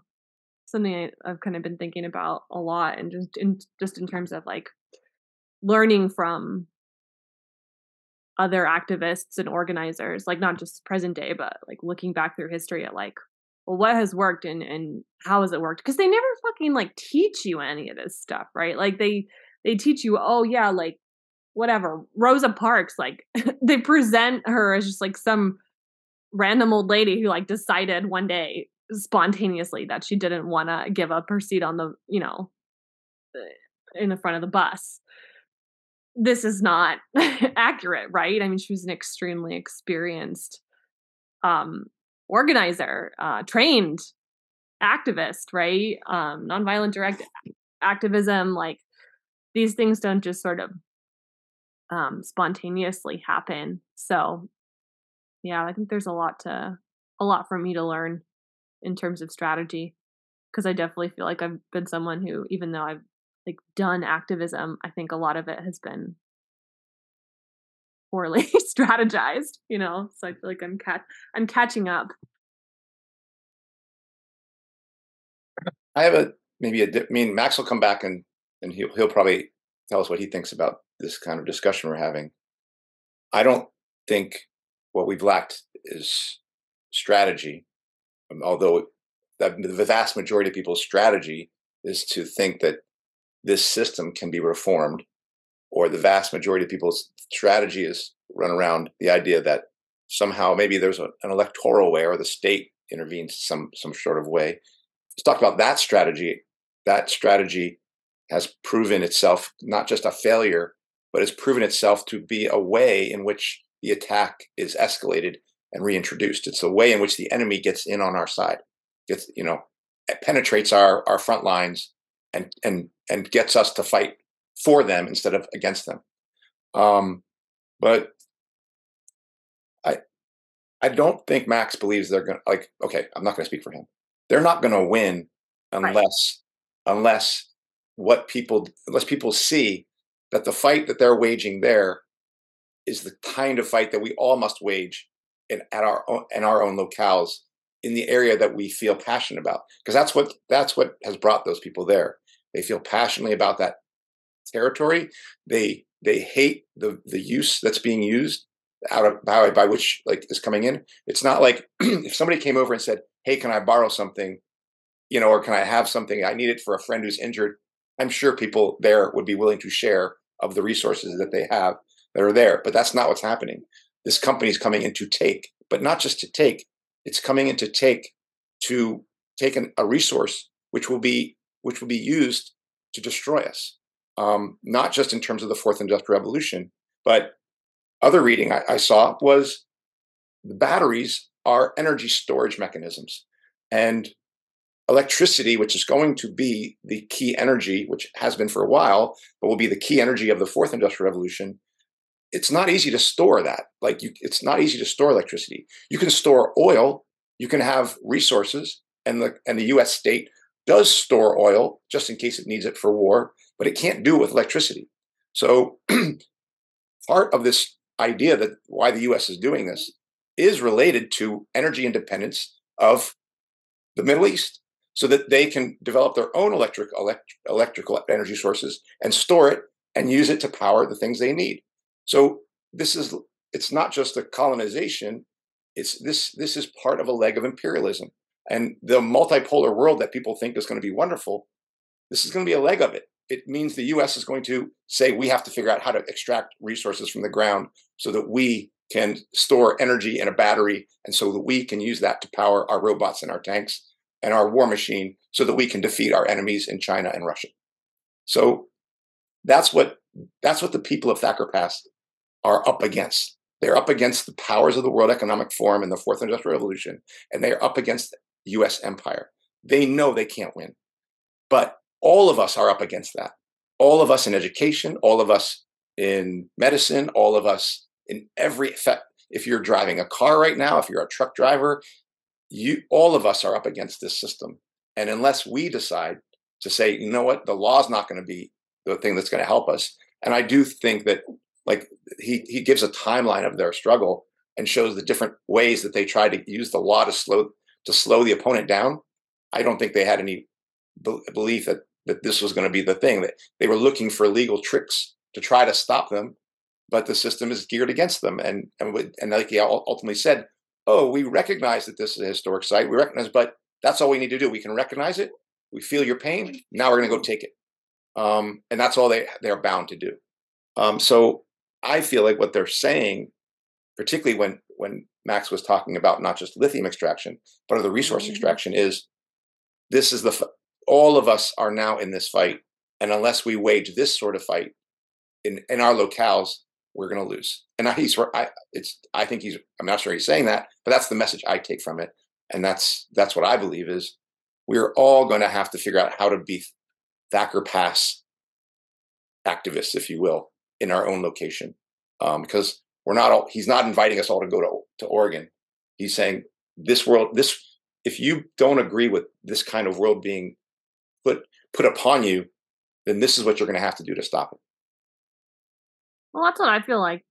something I, I've kind of been thinking about a lot, and just in just in terms of like learning from other activists and organizers, like not just present day, but like looking back through history at like, well, what has worked and and how has it worked? Because they never fucking like teach you any of this stuff, right? Like they they teach you, oh yeah, like whatever. Rosa Parks, like they present her as just like some random old lady who like decided one day spontaneously that she didn't want to give up her seat on the, you know, eh, in the front of the bus this is not accurate, right? I mean, she was an extremely experienced um, organizer, uh, trained activist, right? Um, nonviolent direct activism, like these things don't just sort of um, spontaneously happen. So, yeah, I think there's a lot to a lot for me to learn in terms of strategy because I definitely feel like I've been someone who, even though I've like done activism, I think a lot of it has been poorly strategized, you know. So I feel like I'm cat I'm catching up. I have a maybe a I mean Max will come back and and he'll he'll probably tell us what he thinks about this kind of discussion we're having. I don't think what we've lacked is strategy, um, although the vast majority of people's strategy is to think that this system can be reformed, or the vast majority of people's strategy is run around the idea that somehow maybe there's a, an electoral way or the state intervenes some some sort of way. Let's talk about that strategy. That strategy has proven itself not just a failure, but has proven itself to be a way in which the attack is escalated and reintroduced. It's a way in which the enemy gets in on our side, gets you know, penetrates our our front lines and and and gets us to fight for them instead of against them. Um, but I I don't think Max believes they're gonna like. Okay, I'm not gonna speak for him. They're not gonna win unless right. unless what people unless people see that the fight that they're waging there is the kind of fight that we all must wage in at our own, in our own locales in the area that we feel passionate about because that's what that's what has brought those people there they feel passionately about that territory they they hate the the use that's being used out of by, by which like is coming in. It's not like if somebody came over and said hey can i borrow something? you know or can i have something? I need it for a friend who's injured. I'm sure people there would be willing to share of the resources that they have that are there but that's not what's happening. This company is coming in to take but not just to take it's coming in to take to take an, a resource which will be which will be used to destroy us um, not just in terms of the fourth industrial revolution but other reading I, I saw was the batteries are energy storage mechanisms and electricity which is going to be the key energy which has been for a while but will be the key energy of the fourth industrial revolution it's not easy to store that. Like you, it's not easy to store electricity. You can store oil you can have resources and the and the US state does store oil just in case it needs it for war but it can't do it with electricity so part of this idea that why the US is doing this is related to energy independence of the Middle East so that they can develop their own electric elect, electrical energy sources and store it and use it to power the things they need. So this is it's not just a colonization, it's this this is part of a leg of imperialism. And the multipolar world that people think is going to be wonderful, this is going to be a leg of it it means the US is going to say we have to figure out how to extract resources from the ground so that we can store energy in a battery and so that we can use that to power our robots and our tanks and our war machine so that we can defeat our enemies in China and Russia. So that's what that's what the people of Thacker Pass are up against. They're up against the powers of the World Economic Forum and the Fourth Industrial Revolution, and they are up against US empire. They know they can't win. But all of us are up against that. All of us in education, all of us in medicine, all of us in every effect. If you're driving a car right now, if you're a truck driver, you all of us are up against this system. And unless we decide to say, you know what, the law is not going to be the thing that's going to help us. And I do think that like he he gives a timeline of their struggle and shows the different ways that they try to use the law to slow to slow the opponent down. I don't think they had any belief that that this was going to be the thing that they were looking for legal tricks to try to stop them but the system is geared against them and and, and like he ultimately said oh we recognize that this is a historic site we recognize but that's all we need to do we can recognize it we feel your pain now we're going to go take it um, and that's all they they're bound to do um, so i feel like what they're saying particularly when when max was talking about not just lithium extraction but other resource mm-hmm. extraction is this is the all of us are now in this fight. And unless we wage this sort of fight in, in our locales, we're going to lose. And I, he's, I, it's, I think he's, I'm not sure he's saying that, but that's the message I take from it. And that's, that's what I believe is we're all going to have to figure out how to be Thacker Pass activists, if you will, in our own location. Um, because we're not all, he's not inviting us all to go to, to Oregon. He's saying this world, this, if you don't agree with this kind of world being put put upon you, then this is what you're going to have to do to stop it. Well, that's what I feel like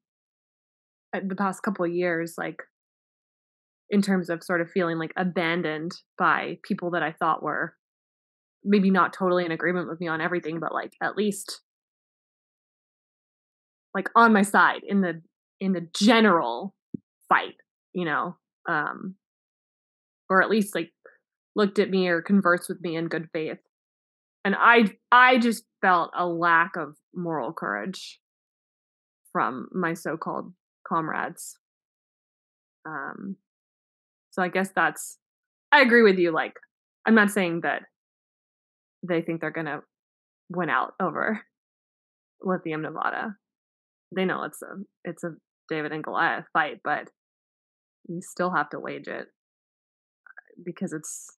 uh, the past couple years, like in terms of sort of feeling like abandoned by people that I thought were maybe not totally in agreement with me on everything, but like at least like on my side in the in the general fight, you know, um, or at least like looked at me or conversed with me in good faith and i i just felt a lack of moral courage from my so-called comrades um so i guess that's i agree with you like i'm not saying that they think they're gonna win out over lithium Nevada. They know it's a it's a David and Goliath fight, but you still have to wage it because it's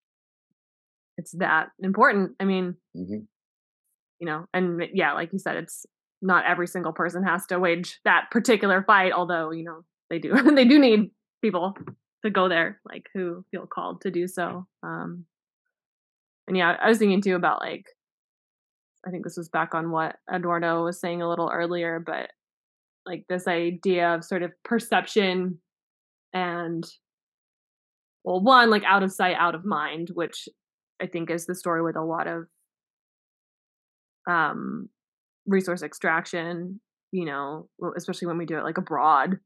it's that important. I mean, hmm you know, and yeah, like you said, it's not every single person has to wage that particular fight, although, you know, they do they do need people to go there, like who feel called to do so. Um and yeah, I was thinking too about like I think this was back on what Eduardo was saying a little earlier, but like this idea of sort of perception and well, one, like out of sight, out of mind, which I think is the story with a lot of um resource extraction, you know, especially when we do it like abroad.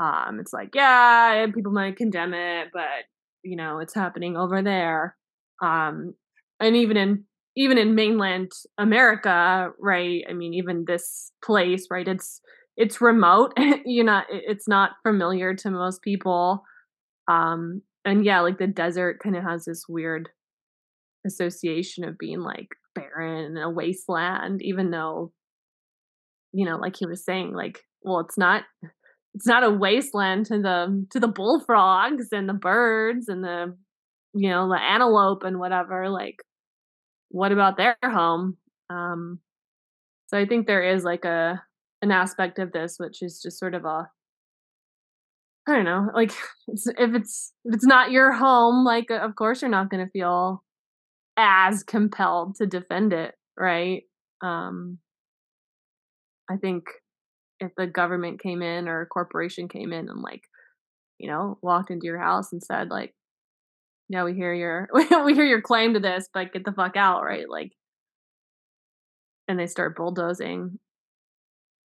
Um, it's like, yeah, people might condemn it, but you know, it's happening over there. Um, and even in even in mainland America, right? I mean, even this place, right? It's it's remote. you know, it's not familiar to most people. Um, and yeah, like the desert kind of has this weird association of being like barren and a wasteland, even though, you know, like he was saying, like, well, it's not it's not a wasteland to the to the bullfrogs and the birds and the you know, the antelope and whatever. Like, what about their home? Um, so I think there is like a an aspect of this which is just sort of a I don't know, like it's, if it's if it's not your home, like of course you're not going to feel as compelled to defend it, right? Um, I think if the government came in or a corporation came in and like, you know, walked into your house and said like, "Yeah, we hear your we hear your claim to this, but get the fuck out," right? Like, and they start bulldozing,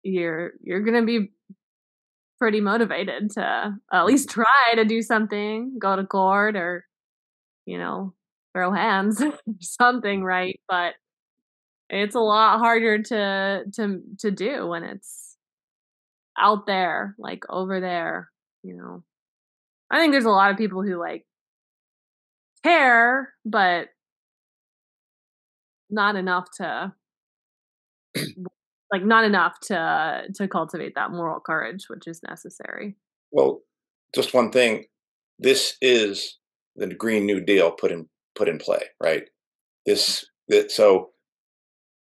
you're you're gonna be pretty motivated to at least mm-hmm. try to do something, go to court, or you know, throw hands, something, right? But it's a lot harder to to to do when it's out there, like over there, you know. I think there's a lot of people who like care, but not enough to like not enough to to cultivate that moral courage which is necessary. Well, just one thing. This is the Green New Deal put in put in play, right? This mm-hmm. that so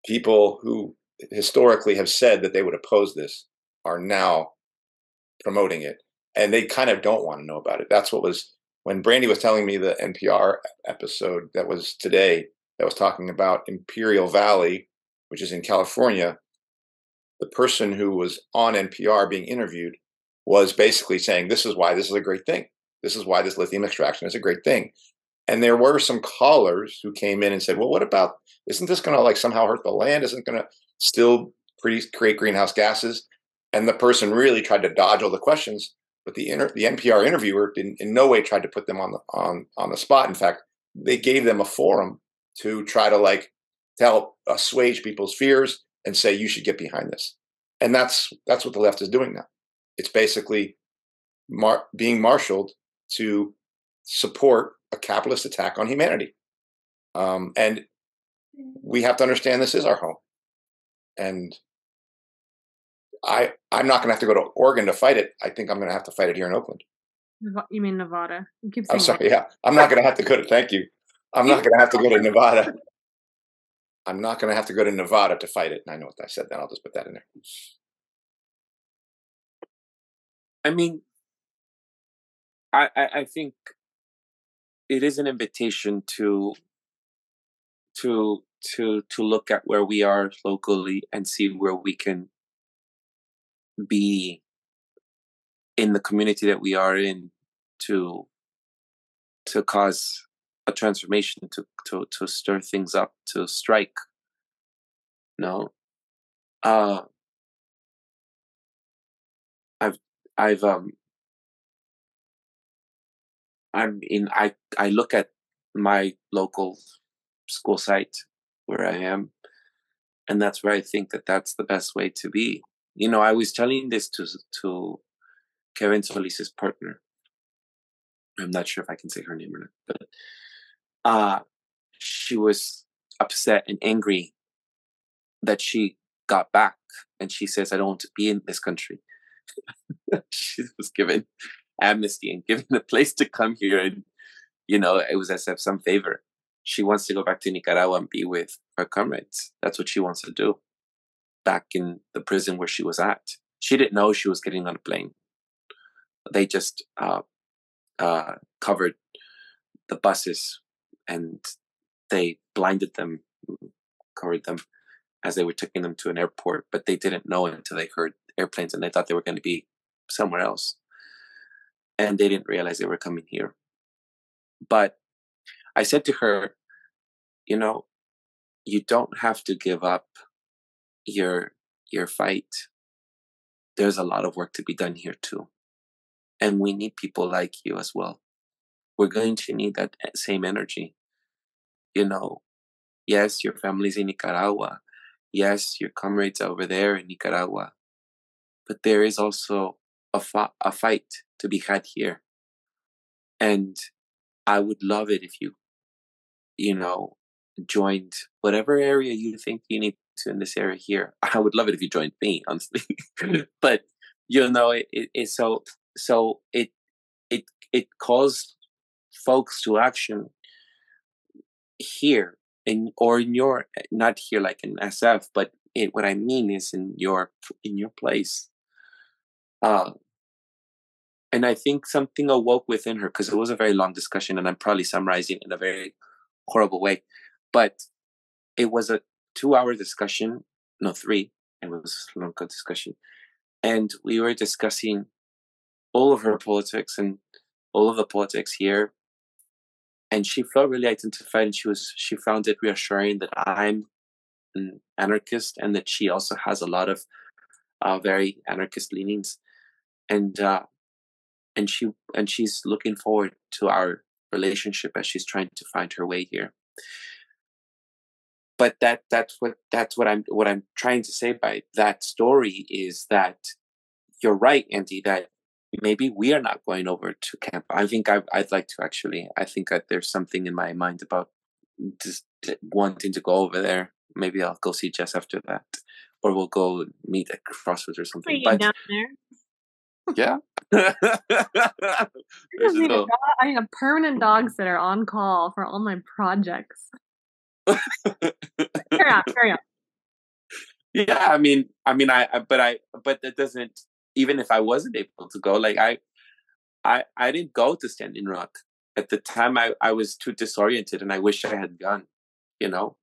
people who historically have said that they would oppose this are now promoting it, and they kind of don't want to know about it. That's what was when Brandy was telling me the NPR episode that was today that was talking about Imperial Valley, which is in California. The person who was on NPR being interviewed was basically saying, This is why this is a great thing. This is why this lithium extraction is a great thing. And there were some callers who came in and said, Well, what about, isn't this going to like somehow hurt the land? Isn't going to still create greenhouse gases? And the person really tried to dodge all the questions, but the inter- the NPR interviewer didn't in no way tried to put them on the on on the spot. In fact, they gave them a forum to try to like to help assuage people's fears and say you should get behind this. And that's that's what the left is doing now. It's basically mar- being marshaled to support a capitalist attack on humanity. Um, and we have to understand this is our home. And I I'm not going to have to go to Oregon to fight it. I think I'm going to have to fight it here in Oakland. You mean Nevada? You keep I'm sorry. Yeah, I'm not going to have to go to. Thank you. I'm not going to have to go to Nevada. I'm not going to have to go to Nevada to fight it. And I know what I said. Then I'll just put that in there. I mean, I, I I think it is an invitation to to to to look at where we are locally and see where we can be in the community that we are in to to cause a transformation to to to stir things up to strike no uh i've i've um i'm in i i look at my local school site where i am and that's where i think that that's the best way to be. You know i was telling this to to kevin solis's partner. I'm not sure if i can say her name or not but uh she was upset and angry that she got back and she says, I don't want to be in this country. she was given amnesty and given a place to come here. And, you know, it was as if some favor. She wants to go back to Nicaragua and be with her comrades. That's what she wants to do back in the prison where she was at. She didn't know she was getting on a plane. They just uh, uh, covered the buses and they blinded them, covered them as they were taking them to an airport, but they didn't know until they heard airplanes and they thought they were going to be somewhere else. And they didn't realize they were coming here. But I said to her, you know, you don't have to give up your your fight. There's a lot of work to be done here too. And we need people like you as well. We're going to need that eh, same energy. You know, yes, your family's in Nicaragua, Yes, your comrades over there in Nicaragua, but there is also a, fa- a fight to be had here. And I would love it if you, you know, joined whatever area you think you need to in this area here. I would love it if you joined me, honestly. but you know, it, it, it so so it it it calls folks to action here in or in your not here like in SF, but it, what I mean is in your in your place. Uh, and I think something awoke within her because it was a very long discussion, and I'm probably summarizing in a very horrible way, but it was a two-hour discussion, no three. It was a long discussion, and we were discussing all of her politics and all of the politics here and she felt really identified and she was she found it reassuring that i'm an anarchist and that she also has a lot of uh, very anarchist leanings. And uh, and she and she's looking forward to our relationship as she's trying to find her way here. But that that's what that's what i'm what i'm trying to say by that story is that you're right andy that maybe we are not going over to camp. I think I, would like to actually. I think that there's something in my mind about just wanting to go over there. Maybe I'll go see Jess after that, or we'll go meet at Crossroads or something. Are But, down there. Yeah. I, need a, I need a permanent dog sitter on call for all my projects. carry on, carry on. Yeah, I mean, I mean, I, I, but I, but that doesn't even if I wasn't able to go, like I, I, I didn't go to Standing Rock at the time. I, I was too disoriented, and I wish I had gone. You know,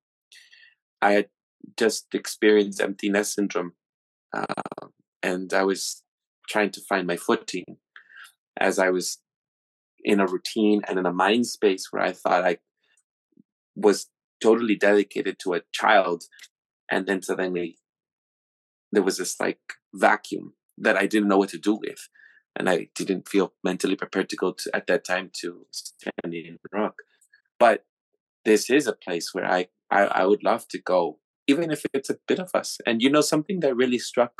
I had just experienced emptiness syndrome, uh, and I was trying to find my footing as I was in a routine and in a mind space where I thought I was totally dedicated to a child, and then suddenly there was this like vacuum that I didn't know what to do with. And I didn't feel mentally prepared to go to, at that time to Standing Rock. But this is a place where I, I, I would love to go, even if it's a bit of us. And you know, something that really struck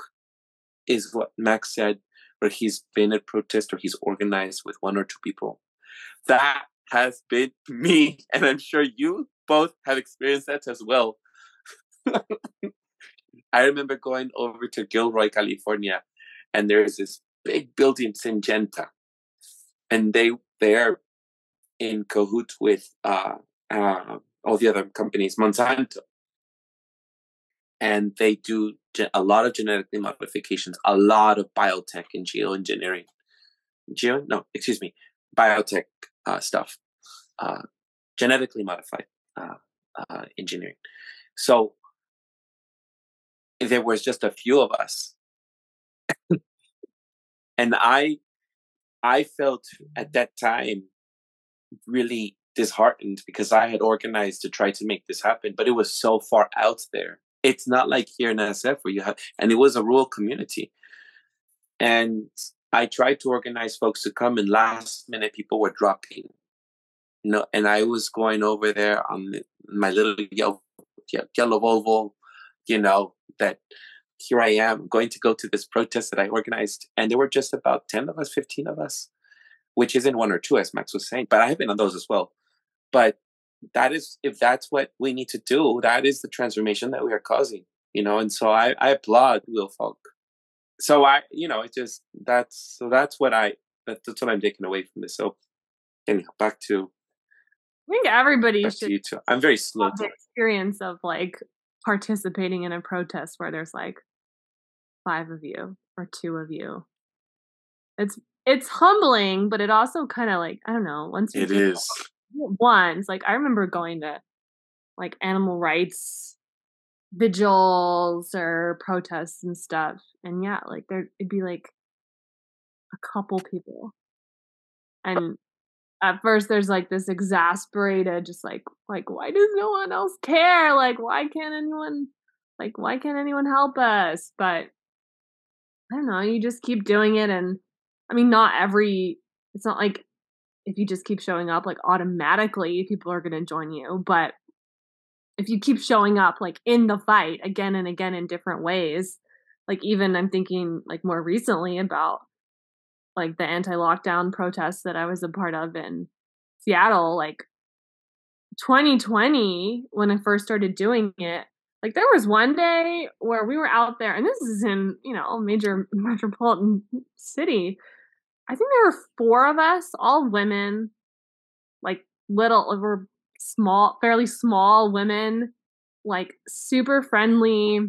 is what Max said, where he's been at protest or he's organized with one or two people. That has been me. And I'm sure you both have experienced that as well. I remember going over to Gilroy, California, and there's this big building Syngenta, and they they're in cahoot with uh, uh, all the other companies, Monsanto, and they do a lot of genetically modifications, a lot of biotech and geoengineering. Geo, no, excuse me, biotech uh, stuff, uh, genetically modified uh, uh, engineering. So there was just a few of us and I I felt at that time really disheartened because I had organized to try to make this happen, but it was so far out there. It's not like here in SF where you have, and it was a rural community. And I tried to organize folks to come, and last minute people were dropping. no, and I was going over there on my little yellow, yellow Volvo, you know, that here I am going to go to this protest that I organized, and there were just about 10 of us, 15 of us, which isn't one or two, as Max was saying, but I have been on those as well. But that is, if that's what we need to do, that is the transformation that we are causing. you know, and so I, I applaud Will Falk. So I, you know, it just that's so that's what I that's what I'm taking away from this. So anyhow, back to I think everybody back should to you two. I'm very slow. the experience of like participating in a protest where there's like five of you or two of you. It's it's humbling, but it also kind of like I don't know. Once you It is. once, like I remember going to like animal rights vigils or protests and stuff, and yeah, like there it'd be like a couple people, and at first there's like this exasperated, just like like why does no one else care? Like why can't anyone like why can't anyone help us? But I don't know, you just keep doing it and I mean not every it's not like if you just keep showing up like automatically people are going to join you, but if you keep showing up like in the fight again and again in different ways, like even I'm thinking like more recently about like the anti-lockdown protests that I was a part of in Seattle, like 2020 when I first started doing it, like there was one day where we were out there, and this is in you know a major metropolitan city. I think there were four of us, all women, like little, we're small, fairly small women, like super friendly,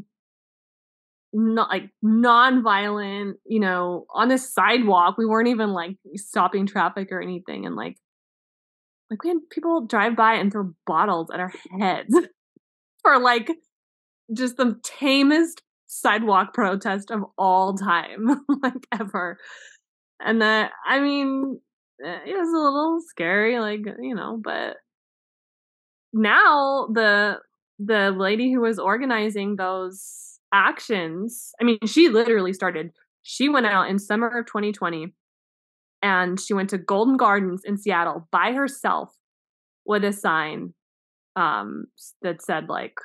not like non-violent, you know, on the sidewalk. We weren't even like stopping traffic or anything, and like like we had people drive by and throw bottles at our heads for like just the tamest sidewalk protest of all time, like ever. And that, I mean, eh, it was a little scary, like you know, but now the the lady who was organizing those actions, I mean, she literally started. She went out in summer of 2020 and she went to Golden Gardens in Seattle by herself with a sign um that said like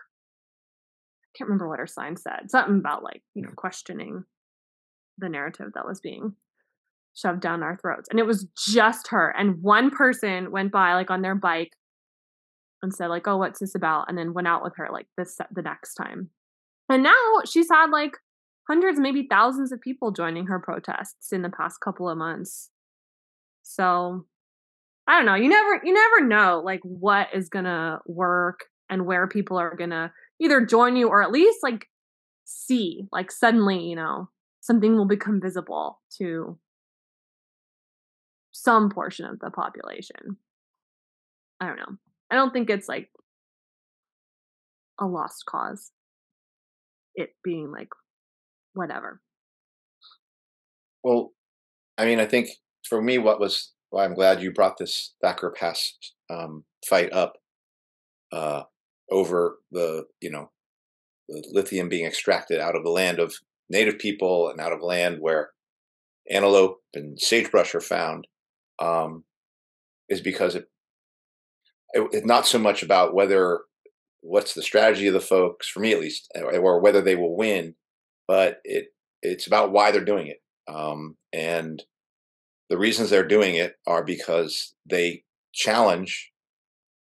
I can't remember what her sign said. Something about like, you know, questioning the narrative that was being shoved down our throats. And it was just her and one person went by like on their bike and said like, "Oh, what's this about?" and then went out with her like this the next time. And now she's had like hundreds, maybe thousands of people joining her protests in the past couple of months. So I don't know. You never you never know like what is gonna work and where people are gonna either join you or at least like see like suddenly you know something will become visible to some portion of the population. I don't know. I don't think it's like a lost cause. It being like whatever. Well, I mean, I think for me, what was why I'm glad you brought this Thacker Pass um, fight up uh, over the you know the lithium being extracted out of the land of native people and out of land where antelope and sagebrush are found um, is because it, it it's not so much about whether what's the strategy of the folks for me at least or whether they will win but it it's about why they're doing it um, and the reasons they're doing it are because they challenge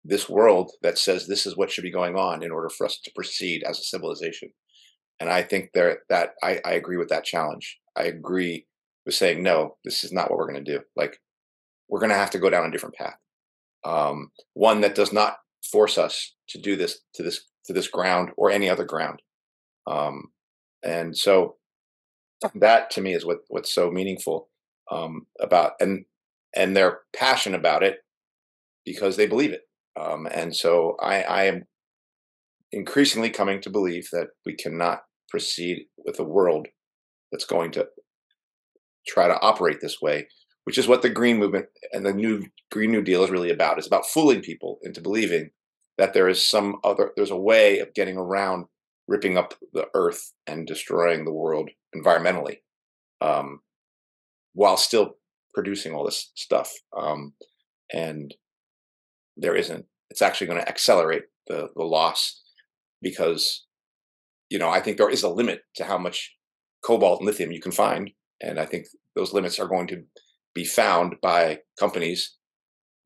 this world that says this is what should be going on in order for us to proceed as a civilization. And I think there that I, I agree with that challenge. I agree with saying no, this is not what we're going to do. Like we're going to have to go down a different path, um, one that does not force us to do this to this to this ground or any other ground. Um, and so that to me is what what's so meaningful um, about and and they're passionate about it because they believe it. Um, and so I, I am increasingly coming to believe that we cannot proceed with a world that's going to try to operate this way, which is what the green movement and the new Green New Deal is really about. It's about fooling people into believing that there is some other there's a way of getting around ripping up the earth and destroying the world environmentally um, while still producing all this stuff um, and there isn't. It's actually going to accelerate the, the loss because you know i think there is a limit to how much cobalt and lithium you can find and i think those limits are going to be found by companies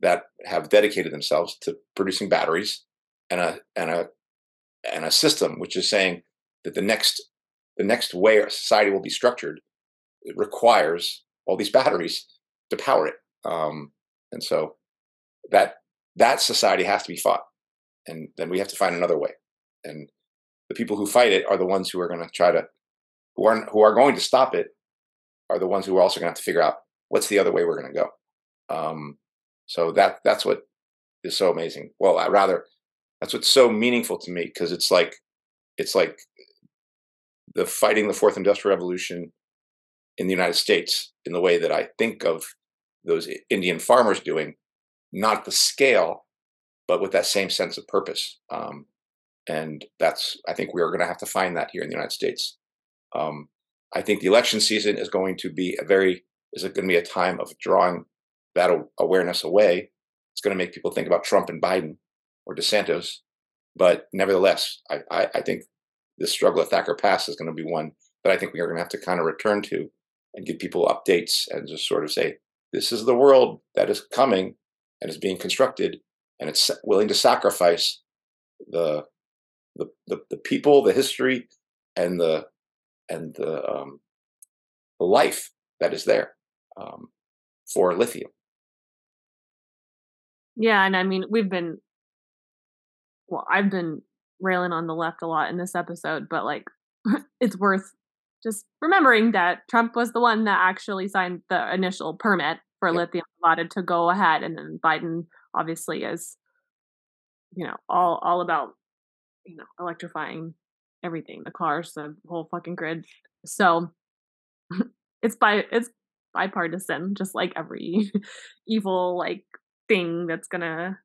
that have dedicated themselves to producing batteries and a and a and a system which is saying that the next the next way society will be structured requires all these batteries to power it. Um, and so that that society has to be fought, and then we have to find another way. And the people who fight it are the ones who are going to try to who are who are going to stop it are the ones who are also going to have to figure out what's the other way we're going to go. Um, so that that's what is so amazing. Well, I rather that's what's so meaningful to me because it's like it's like the fighting the fourth industrial revolution in the United States in the way that I think of those Indian farmers doing, not the scale, but with that same sense of purpose. Um, and that's I think we are going to have to find that here in the United States. Um, I think the election season is going to be a very is it going to be a time of drawing that awareness away. It's going to make people think about Trump and Biden or DeSantis, but nevertheless, I, I, I think this struggle at Thacker Pass is going to be one that I think we are going to have to kind of return to and give people updates and just sort of say, this is the world that is coming and is being constructed, and it's willing to sacrifice the the the, the people, the history, and the and the um, the life that is there um, for lithium. Yeah, and I mean we've been well, I've been railing on the left a lot in this episode, but like it's worth just remembering that Trump was the one that actually signed the initial permit for yep. lithium allotted to go ahead, and then Biden obviously is, you know, all all about you know electrifying everything, the cars, the whole fucking grid. So it's by it's bipartisan, just like every evil like thing that's gonna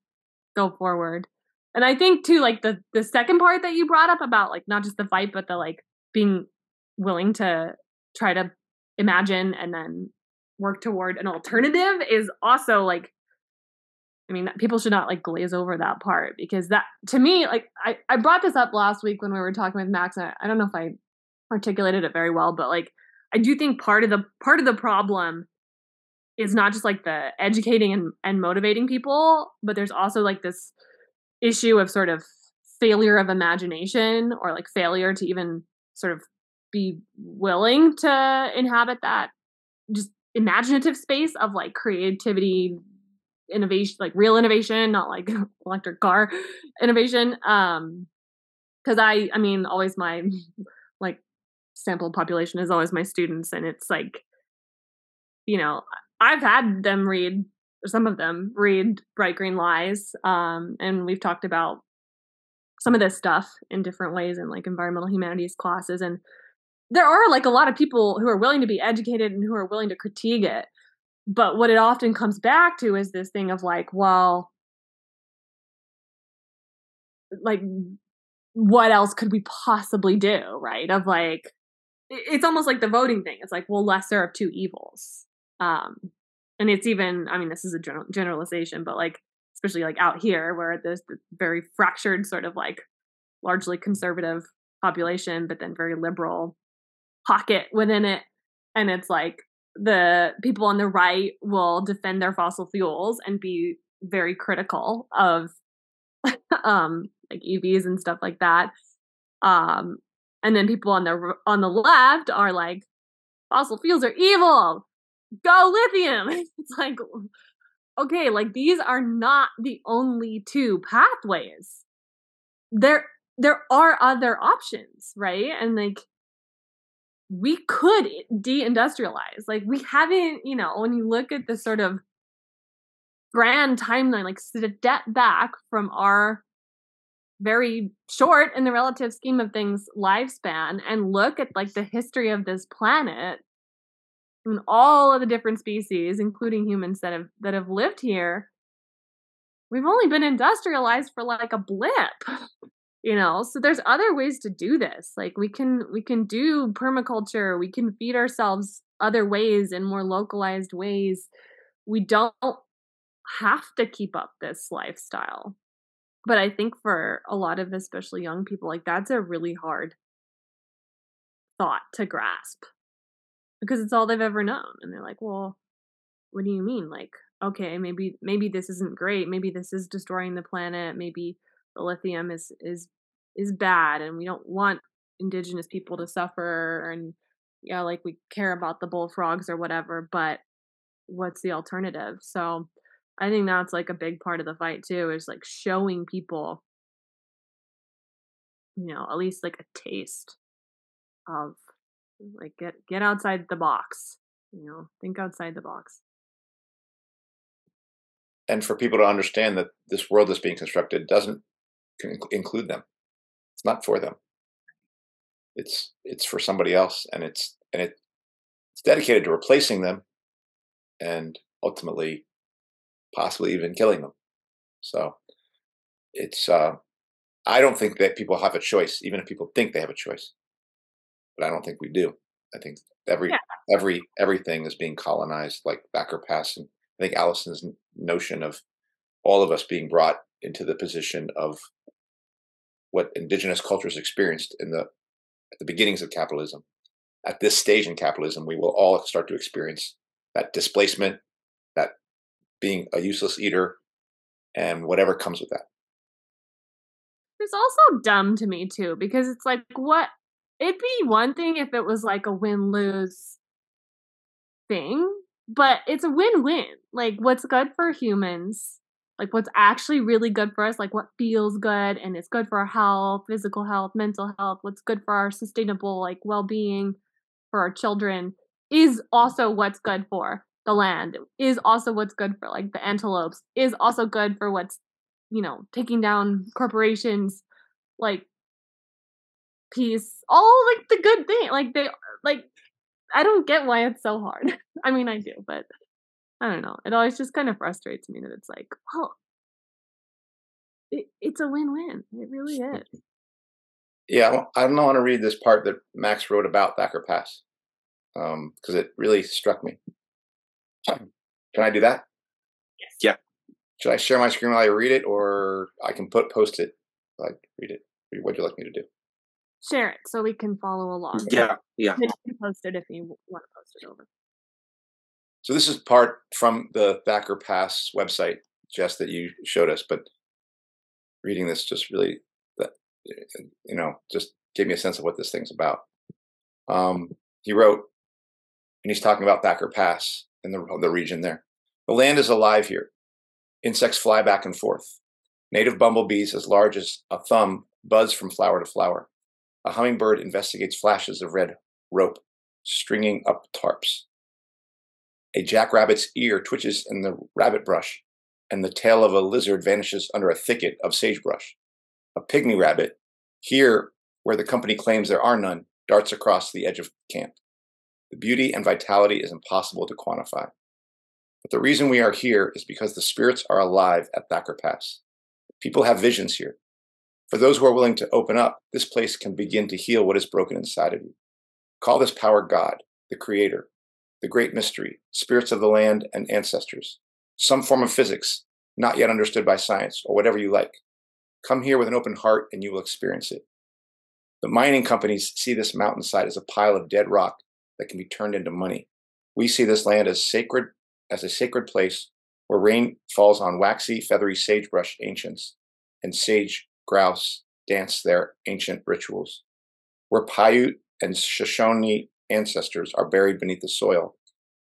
go forward. And I think too, like the the second part that you brought up about like not just the fight, but the like being willing to try to imagine and then work toward an alternative is also like I mean, people should not like glaze over that part because that to me, like I, I brought this up last week when we were talking with Max. I, I don't know if I articulated it very well, but like I do think part of the part of the problem is not just like the educating and, and motivating people, but there's also like this issue of sort of failure of imagination or like failure to even sort of be willing to inhabit that just imaginative space of like creativity innovation like real innovation not like electric car innovation um because i i mean always my like sample population is always my students and it's like you know i've had them read some of them read bright green lies um and we've talked about some of this stuff in different ways in like environmental humanities classes and there are like a lot of people who are willing to be educated and who are willing to critique it. But what it often comes back to is this thing of like, well, like, what else could we possibly do? Right. Of like, it's almost like the voting thing. It's like, well, lesser of two evils. Um, and it's even, I mean, this is a general, generalization, but like, especially like out here where there's the very fractured sort of like largely conservative population, but then very liberal pocket within it and it's like the people on the right will defend their fossil fuels and be very critical of um like EVs and stuff like that um and then people on the on the left are like fossil fuels are evil go lithium. It's like okay like these are not the only two pathways. There there are other options right? And like we could deindustrialize. Like we haven't, you know, when you look at the sort of grand timeline, like step back from our very short in the relative scheme of things lifespan and look at like the history of this planet all of the different species including humans that have that have lived here we've only been industrialized for like a blip you know? So there's other ways to do this. Like we can we can do permaculture. We can feed ourselves other ways in more localized ways. We don't have to keep up this lifestyle. But i think for a lot of especially young people like that's a really hard thought to grasp because it's all they've ever known and they're like well what do you mean? Like okay maybe maybe this isn't great. Maybe this is destroying the planet. Maybe the lithium is is is bad and we don't want indigenous people to suffer and yeah, like we care about the bullfrogs or whatever, but what's the alternative? So I think that's like a big part of the fight too, is like showing people, you know, at least like a taste of like get get outside the box. You know, think outside the box. And for people to understand that this world that's being constructed doesn't include them. It's not for them. It's it's for somebody else, and it's and it it's dedicated to replacing them, and ultimately, possibly even killing them. So, it's uh, I don't think that people have a choice, even if people think they have a choice. But I don't think we do. I think every yeah. every everything is being colonized, like Thacker Pass, and I think Allison's notion of all of us being brought into the position of what indigenous cultures experienced in the at the beginnings of capitalism. At this stage in capitalism, we will all start to experience that displacement, that being a useless eater, and whatever comes with that. It's also dumb to me too, because it's like, what? It'd be one thing if it was like a win lose thing, but it's a win win. Like, what's good for humans like what's actually really good for us, like what feels good and it's good for our health, physical health, mental health, what's good for our sustainable like well-being for our children is also what's good for the land, is also what's good for like the antelopes, is also good for what's, you know, taking down corporations like peace, all like the good thing. Like they like I don't get why it's so hard. I mean I do, but I don't know. It always just kind of frustrates me that it's like, well, it, it's a win-win. It really is. Yeah, I don't want to read this part that Max wrote about Thacker Pass because um, it really struck me. Can I do that? Yeah. Should I share my screen while I read it, or I can put post it like read it? What would you like me to do? Share it so we can follow along. Yeah, yeah. post it if you want to post it over. So this is part from the Thacker Pass website, Jess, that you showed us. But reading this just really, you know, just gave me a sense of what this thing's about. Um, he wrote, and he's talking about Thacker Pass and the the region there. The land is alive here. Insects fly back and forth. Native bumblebees as large as a thumb buzz from flower to flower. A hummingbird investigates flashes of red rope stringing up tarps. A jackrabbit's ear twitches in the rabbit brush, and the tail of a lizard vanishes under a thicket of sagebrush. A pygmy rabbit, here where the company claims there are none, darts across the edge of camp. The beauty and vitality is impossible to quantify. But the reason we are here is because the spirits are alive at Thacker Pass. People have visions here. For those who are willing to open up, this place can begin to heal what is broken inside of you. Call this power God, the Creator, the great mystery, spirits of the land, and ancestors, some form of physics, not yet understood by science, or whatever you like. Come here with an open heart and you will experience it. The mining companies see this mountainside as a pile of dead rock that can be turned into money. We see this land as sacred, as a sacred place where rain falls on waxy, feathery sagebrush ancients, and sage grouse dance their ancient rituals. Where Paiute and Shoshone ancestors are buried beneath the soil,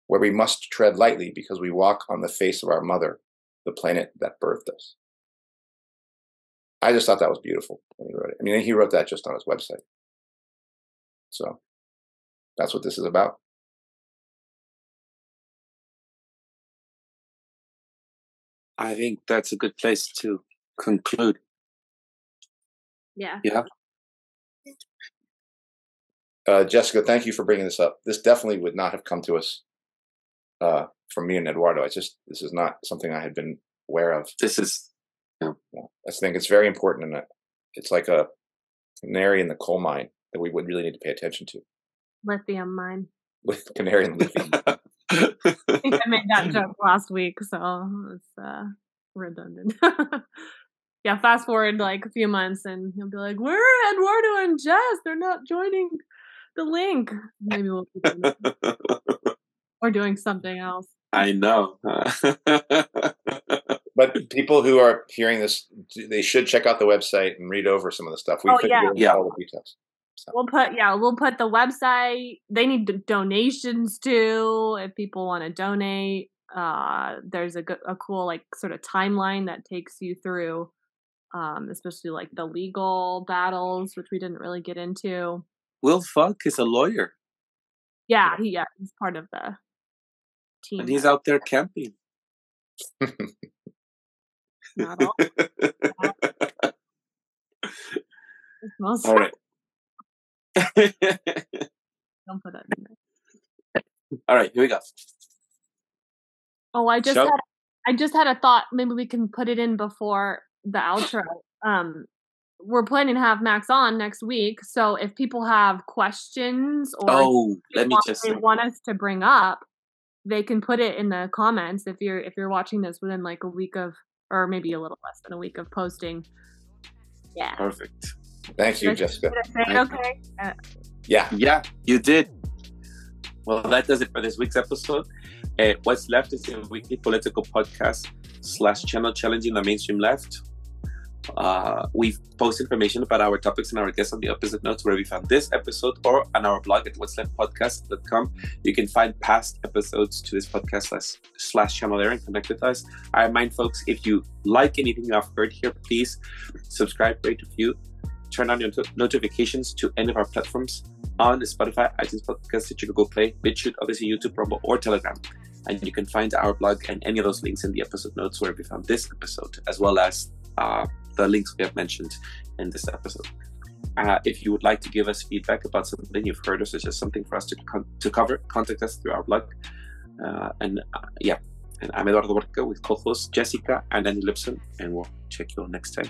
where we must tread lightly because we walk on the face of our mother, the planet that birthed us. I just thought that was beautiful when he wrote it. I mean, he wrote that just on his website. So that's what this is about. I think that's a good place to conclude. Yeah. Yeah. Uh, Jessica, thank you for bringing this up. This definitely would not have come to us uh, from me and Eduardo. I just this is not something I had been aware of. This is, yeah. yeah. I think it's very important, and it's like a canary in the coal mine that we would really need to pay attention to. Lithium mine. With canary and lithium. I think I made that joke last week, so it's uh, redundant. Yeah, fast forward like a few months, and he'll be like, "Where are Eduardo and Jess? They're not joining the link. Maybe we'll keep or doing something else. I know. but people who are hearing this, they should check out the website and read over some of the stuff. We oh, yeah. yeah. all the details. So. We'll put yeah, we'll put the website. They need donations too. If people want to donate, uh, there's a, a cool like sort of timeline that takes you through, um, especially like the legal battles, which we didn't really get into. Will Falk is a lawyer. Yeah, he, yeah, he's part of the team. And he's out there camping. Not all. All right. don't put it in there. all right, here we go. Oh, I just had I just had a thought. Maybe we can put it in before the outro. Um, we're planning to have Max on next week, so if people have questions or Oh, let me want, just they want us to bring up, they can put it in the comments if you're if you're watching this within like a week of or maybe a little less than a week of posting. Yeah. perfect. Thank you, Did Jessica. did I say Thank okay? Uh, Yeah. Yeah, you did. Well, that does it for this week's episode. Uh, What's Left is a weekly political podcast slash channel challenging the mainstream left. Uh, we post information about our topics and our guests on the episode notes where we found this episode or on our blog at what's left podcast.com. You can find past episodes to this podcast slash, slash channel there and connect with us. I remind folks if you like anything you have heard here, please subscribe, rate, review, turn on your notifications to any of our platforms on the Spotify, iTunes Podcast, Stitcher, Google Play, BitChute, obviously YouTube, Rumble, or Telegram. And you can find our blog and any of those links in the episode notes where we found this episode, as well as uh, the links we have mentioned in this episode. Uh, if you would like to give us feedback about something you've heard or suggest something for us to, con- to cover, contact us through our blog. Uh, and uh, yeah, and I'm Eduardo Borca with co-hosts Jessica and Andy Lipson, and we'll check you all next time.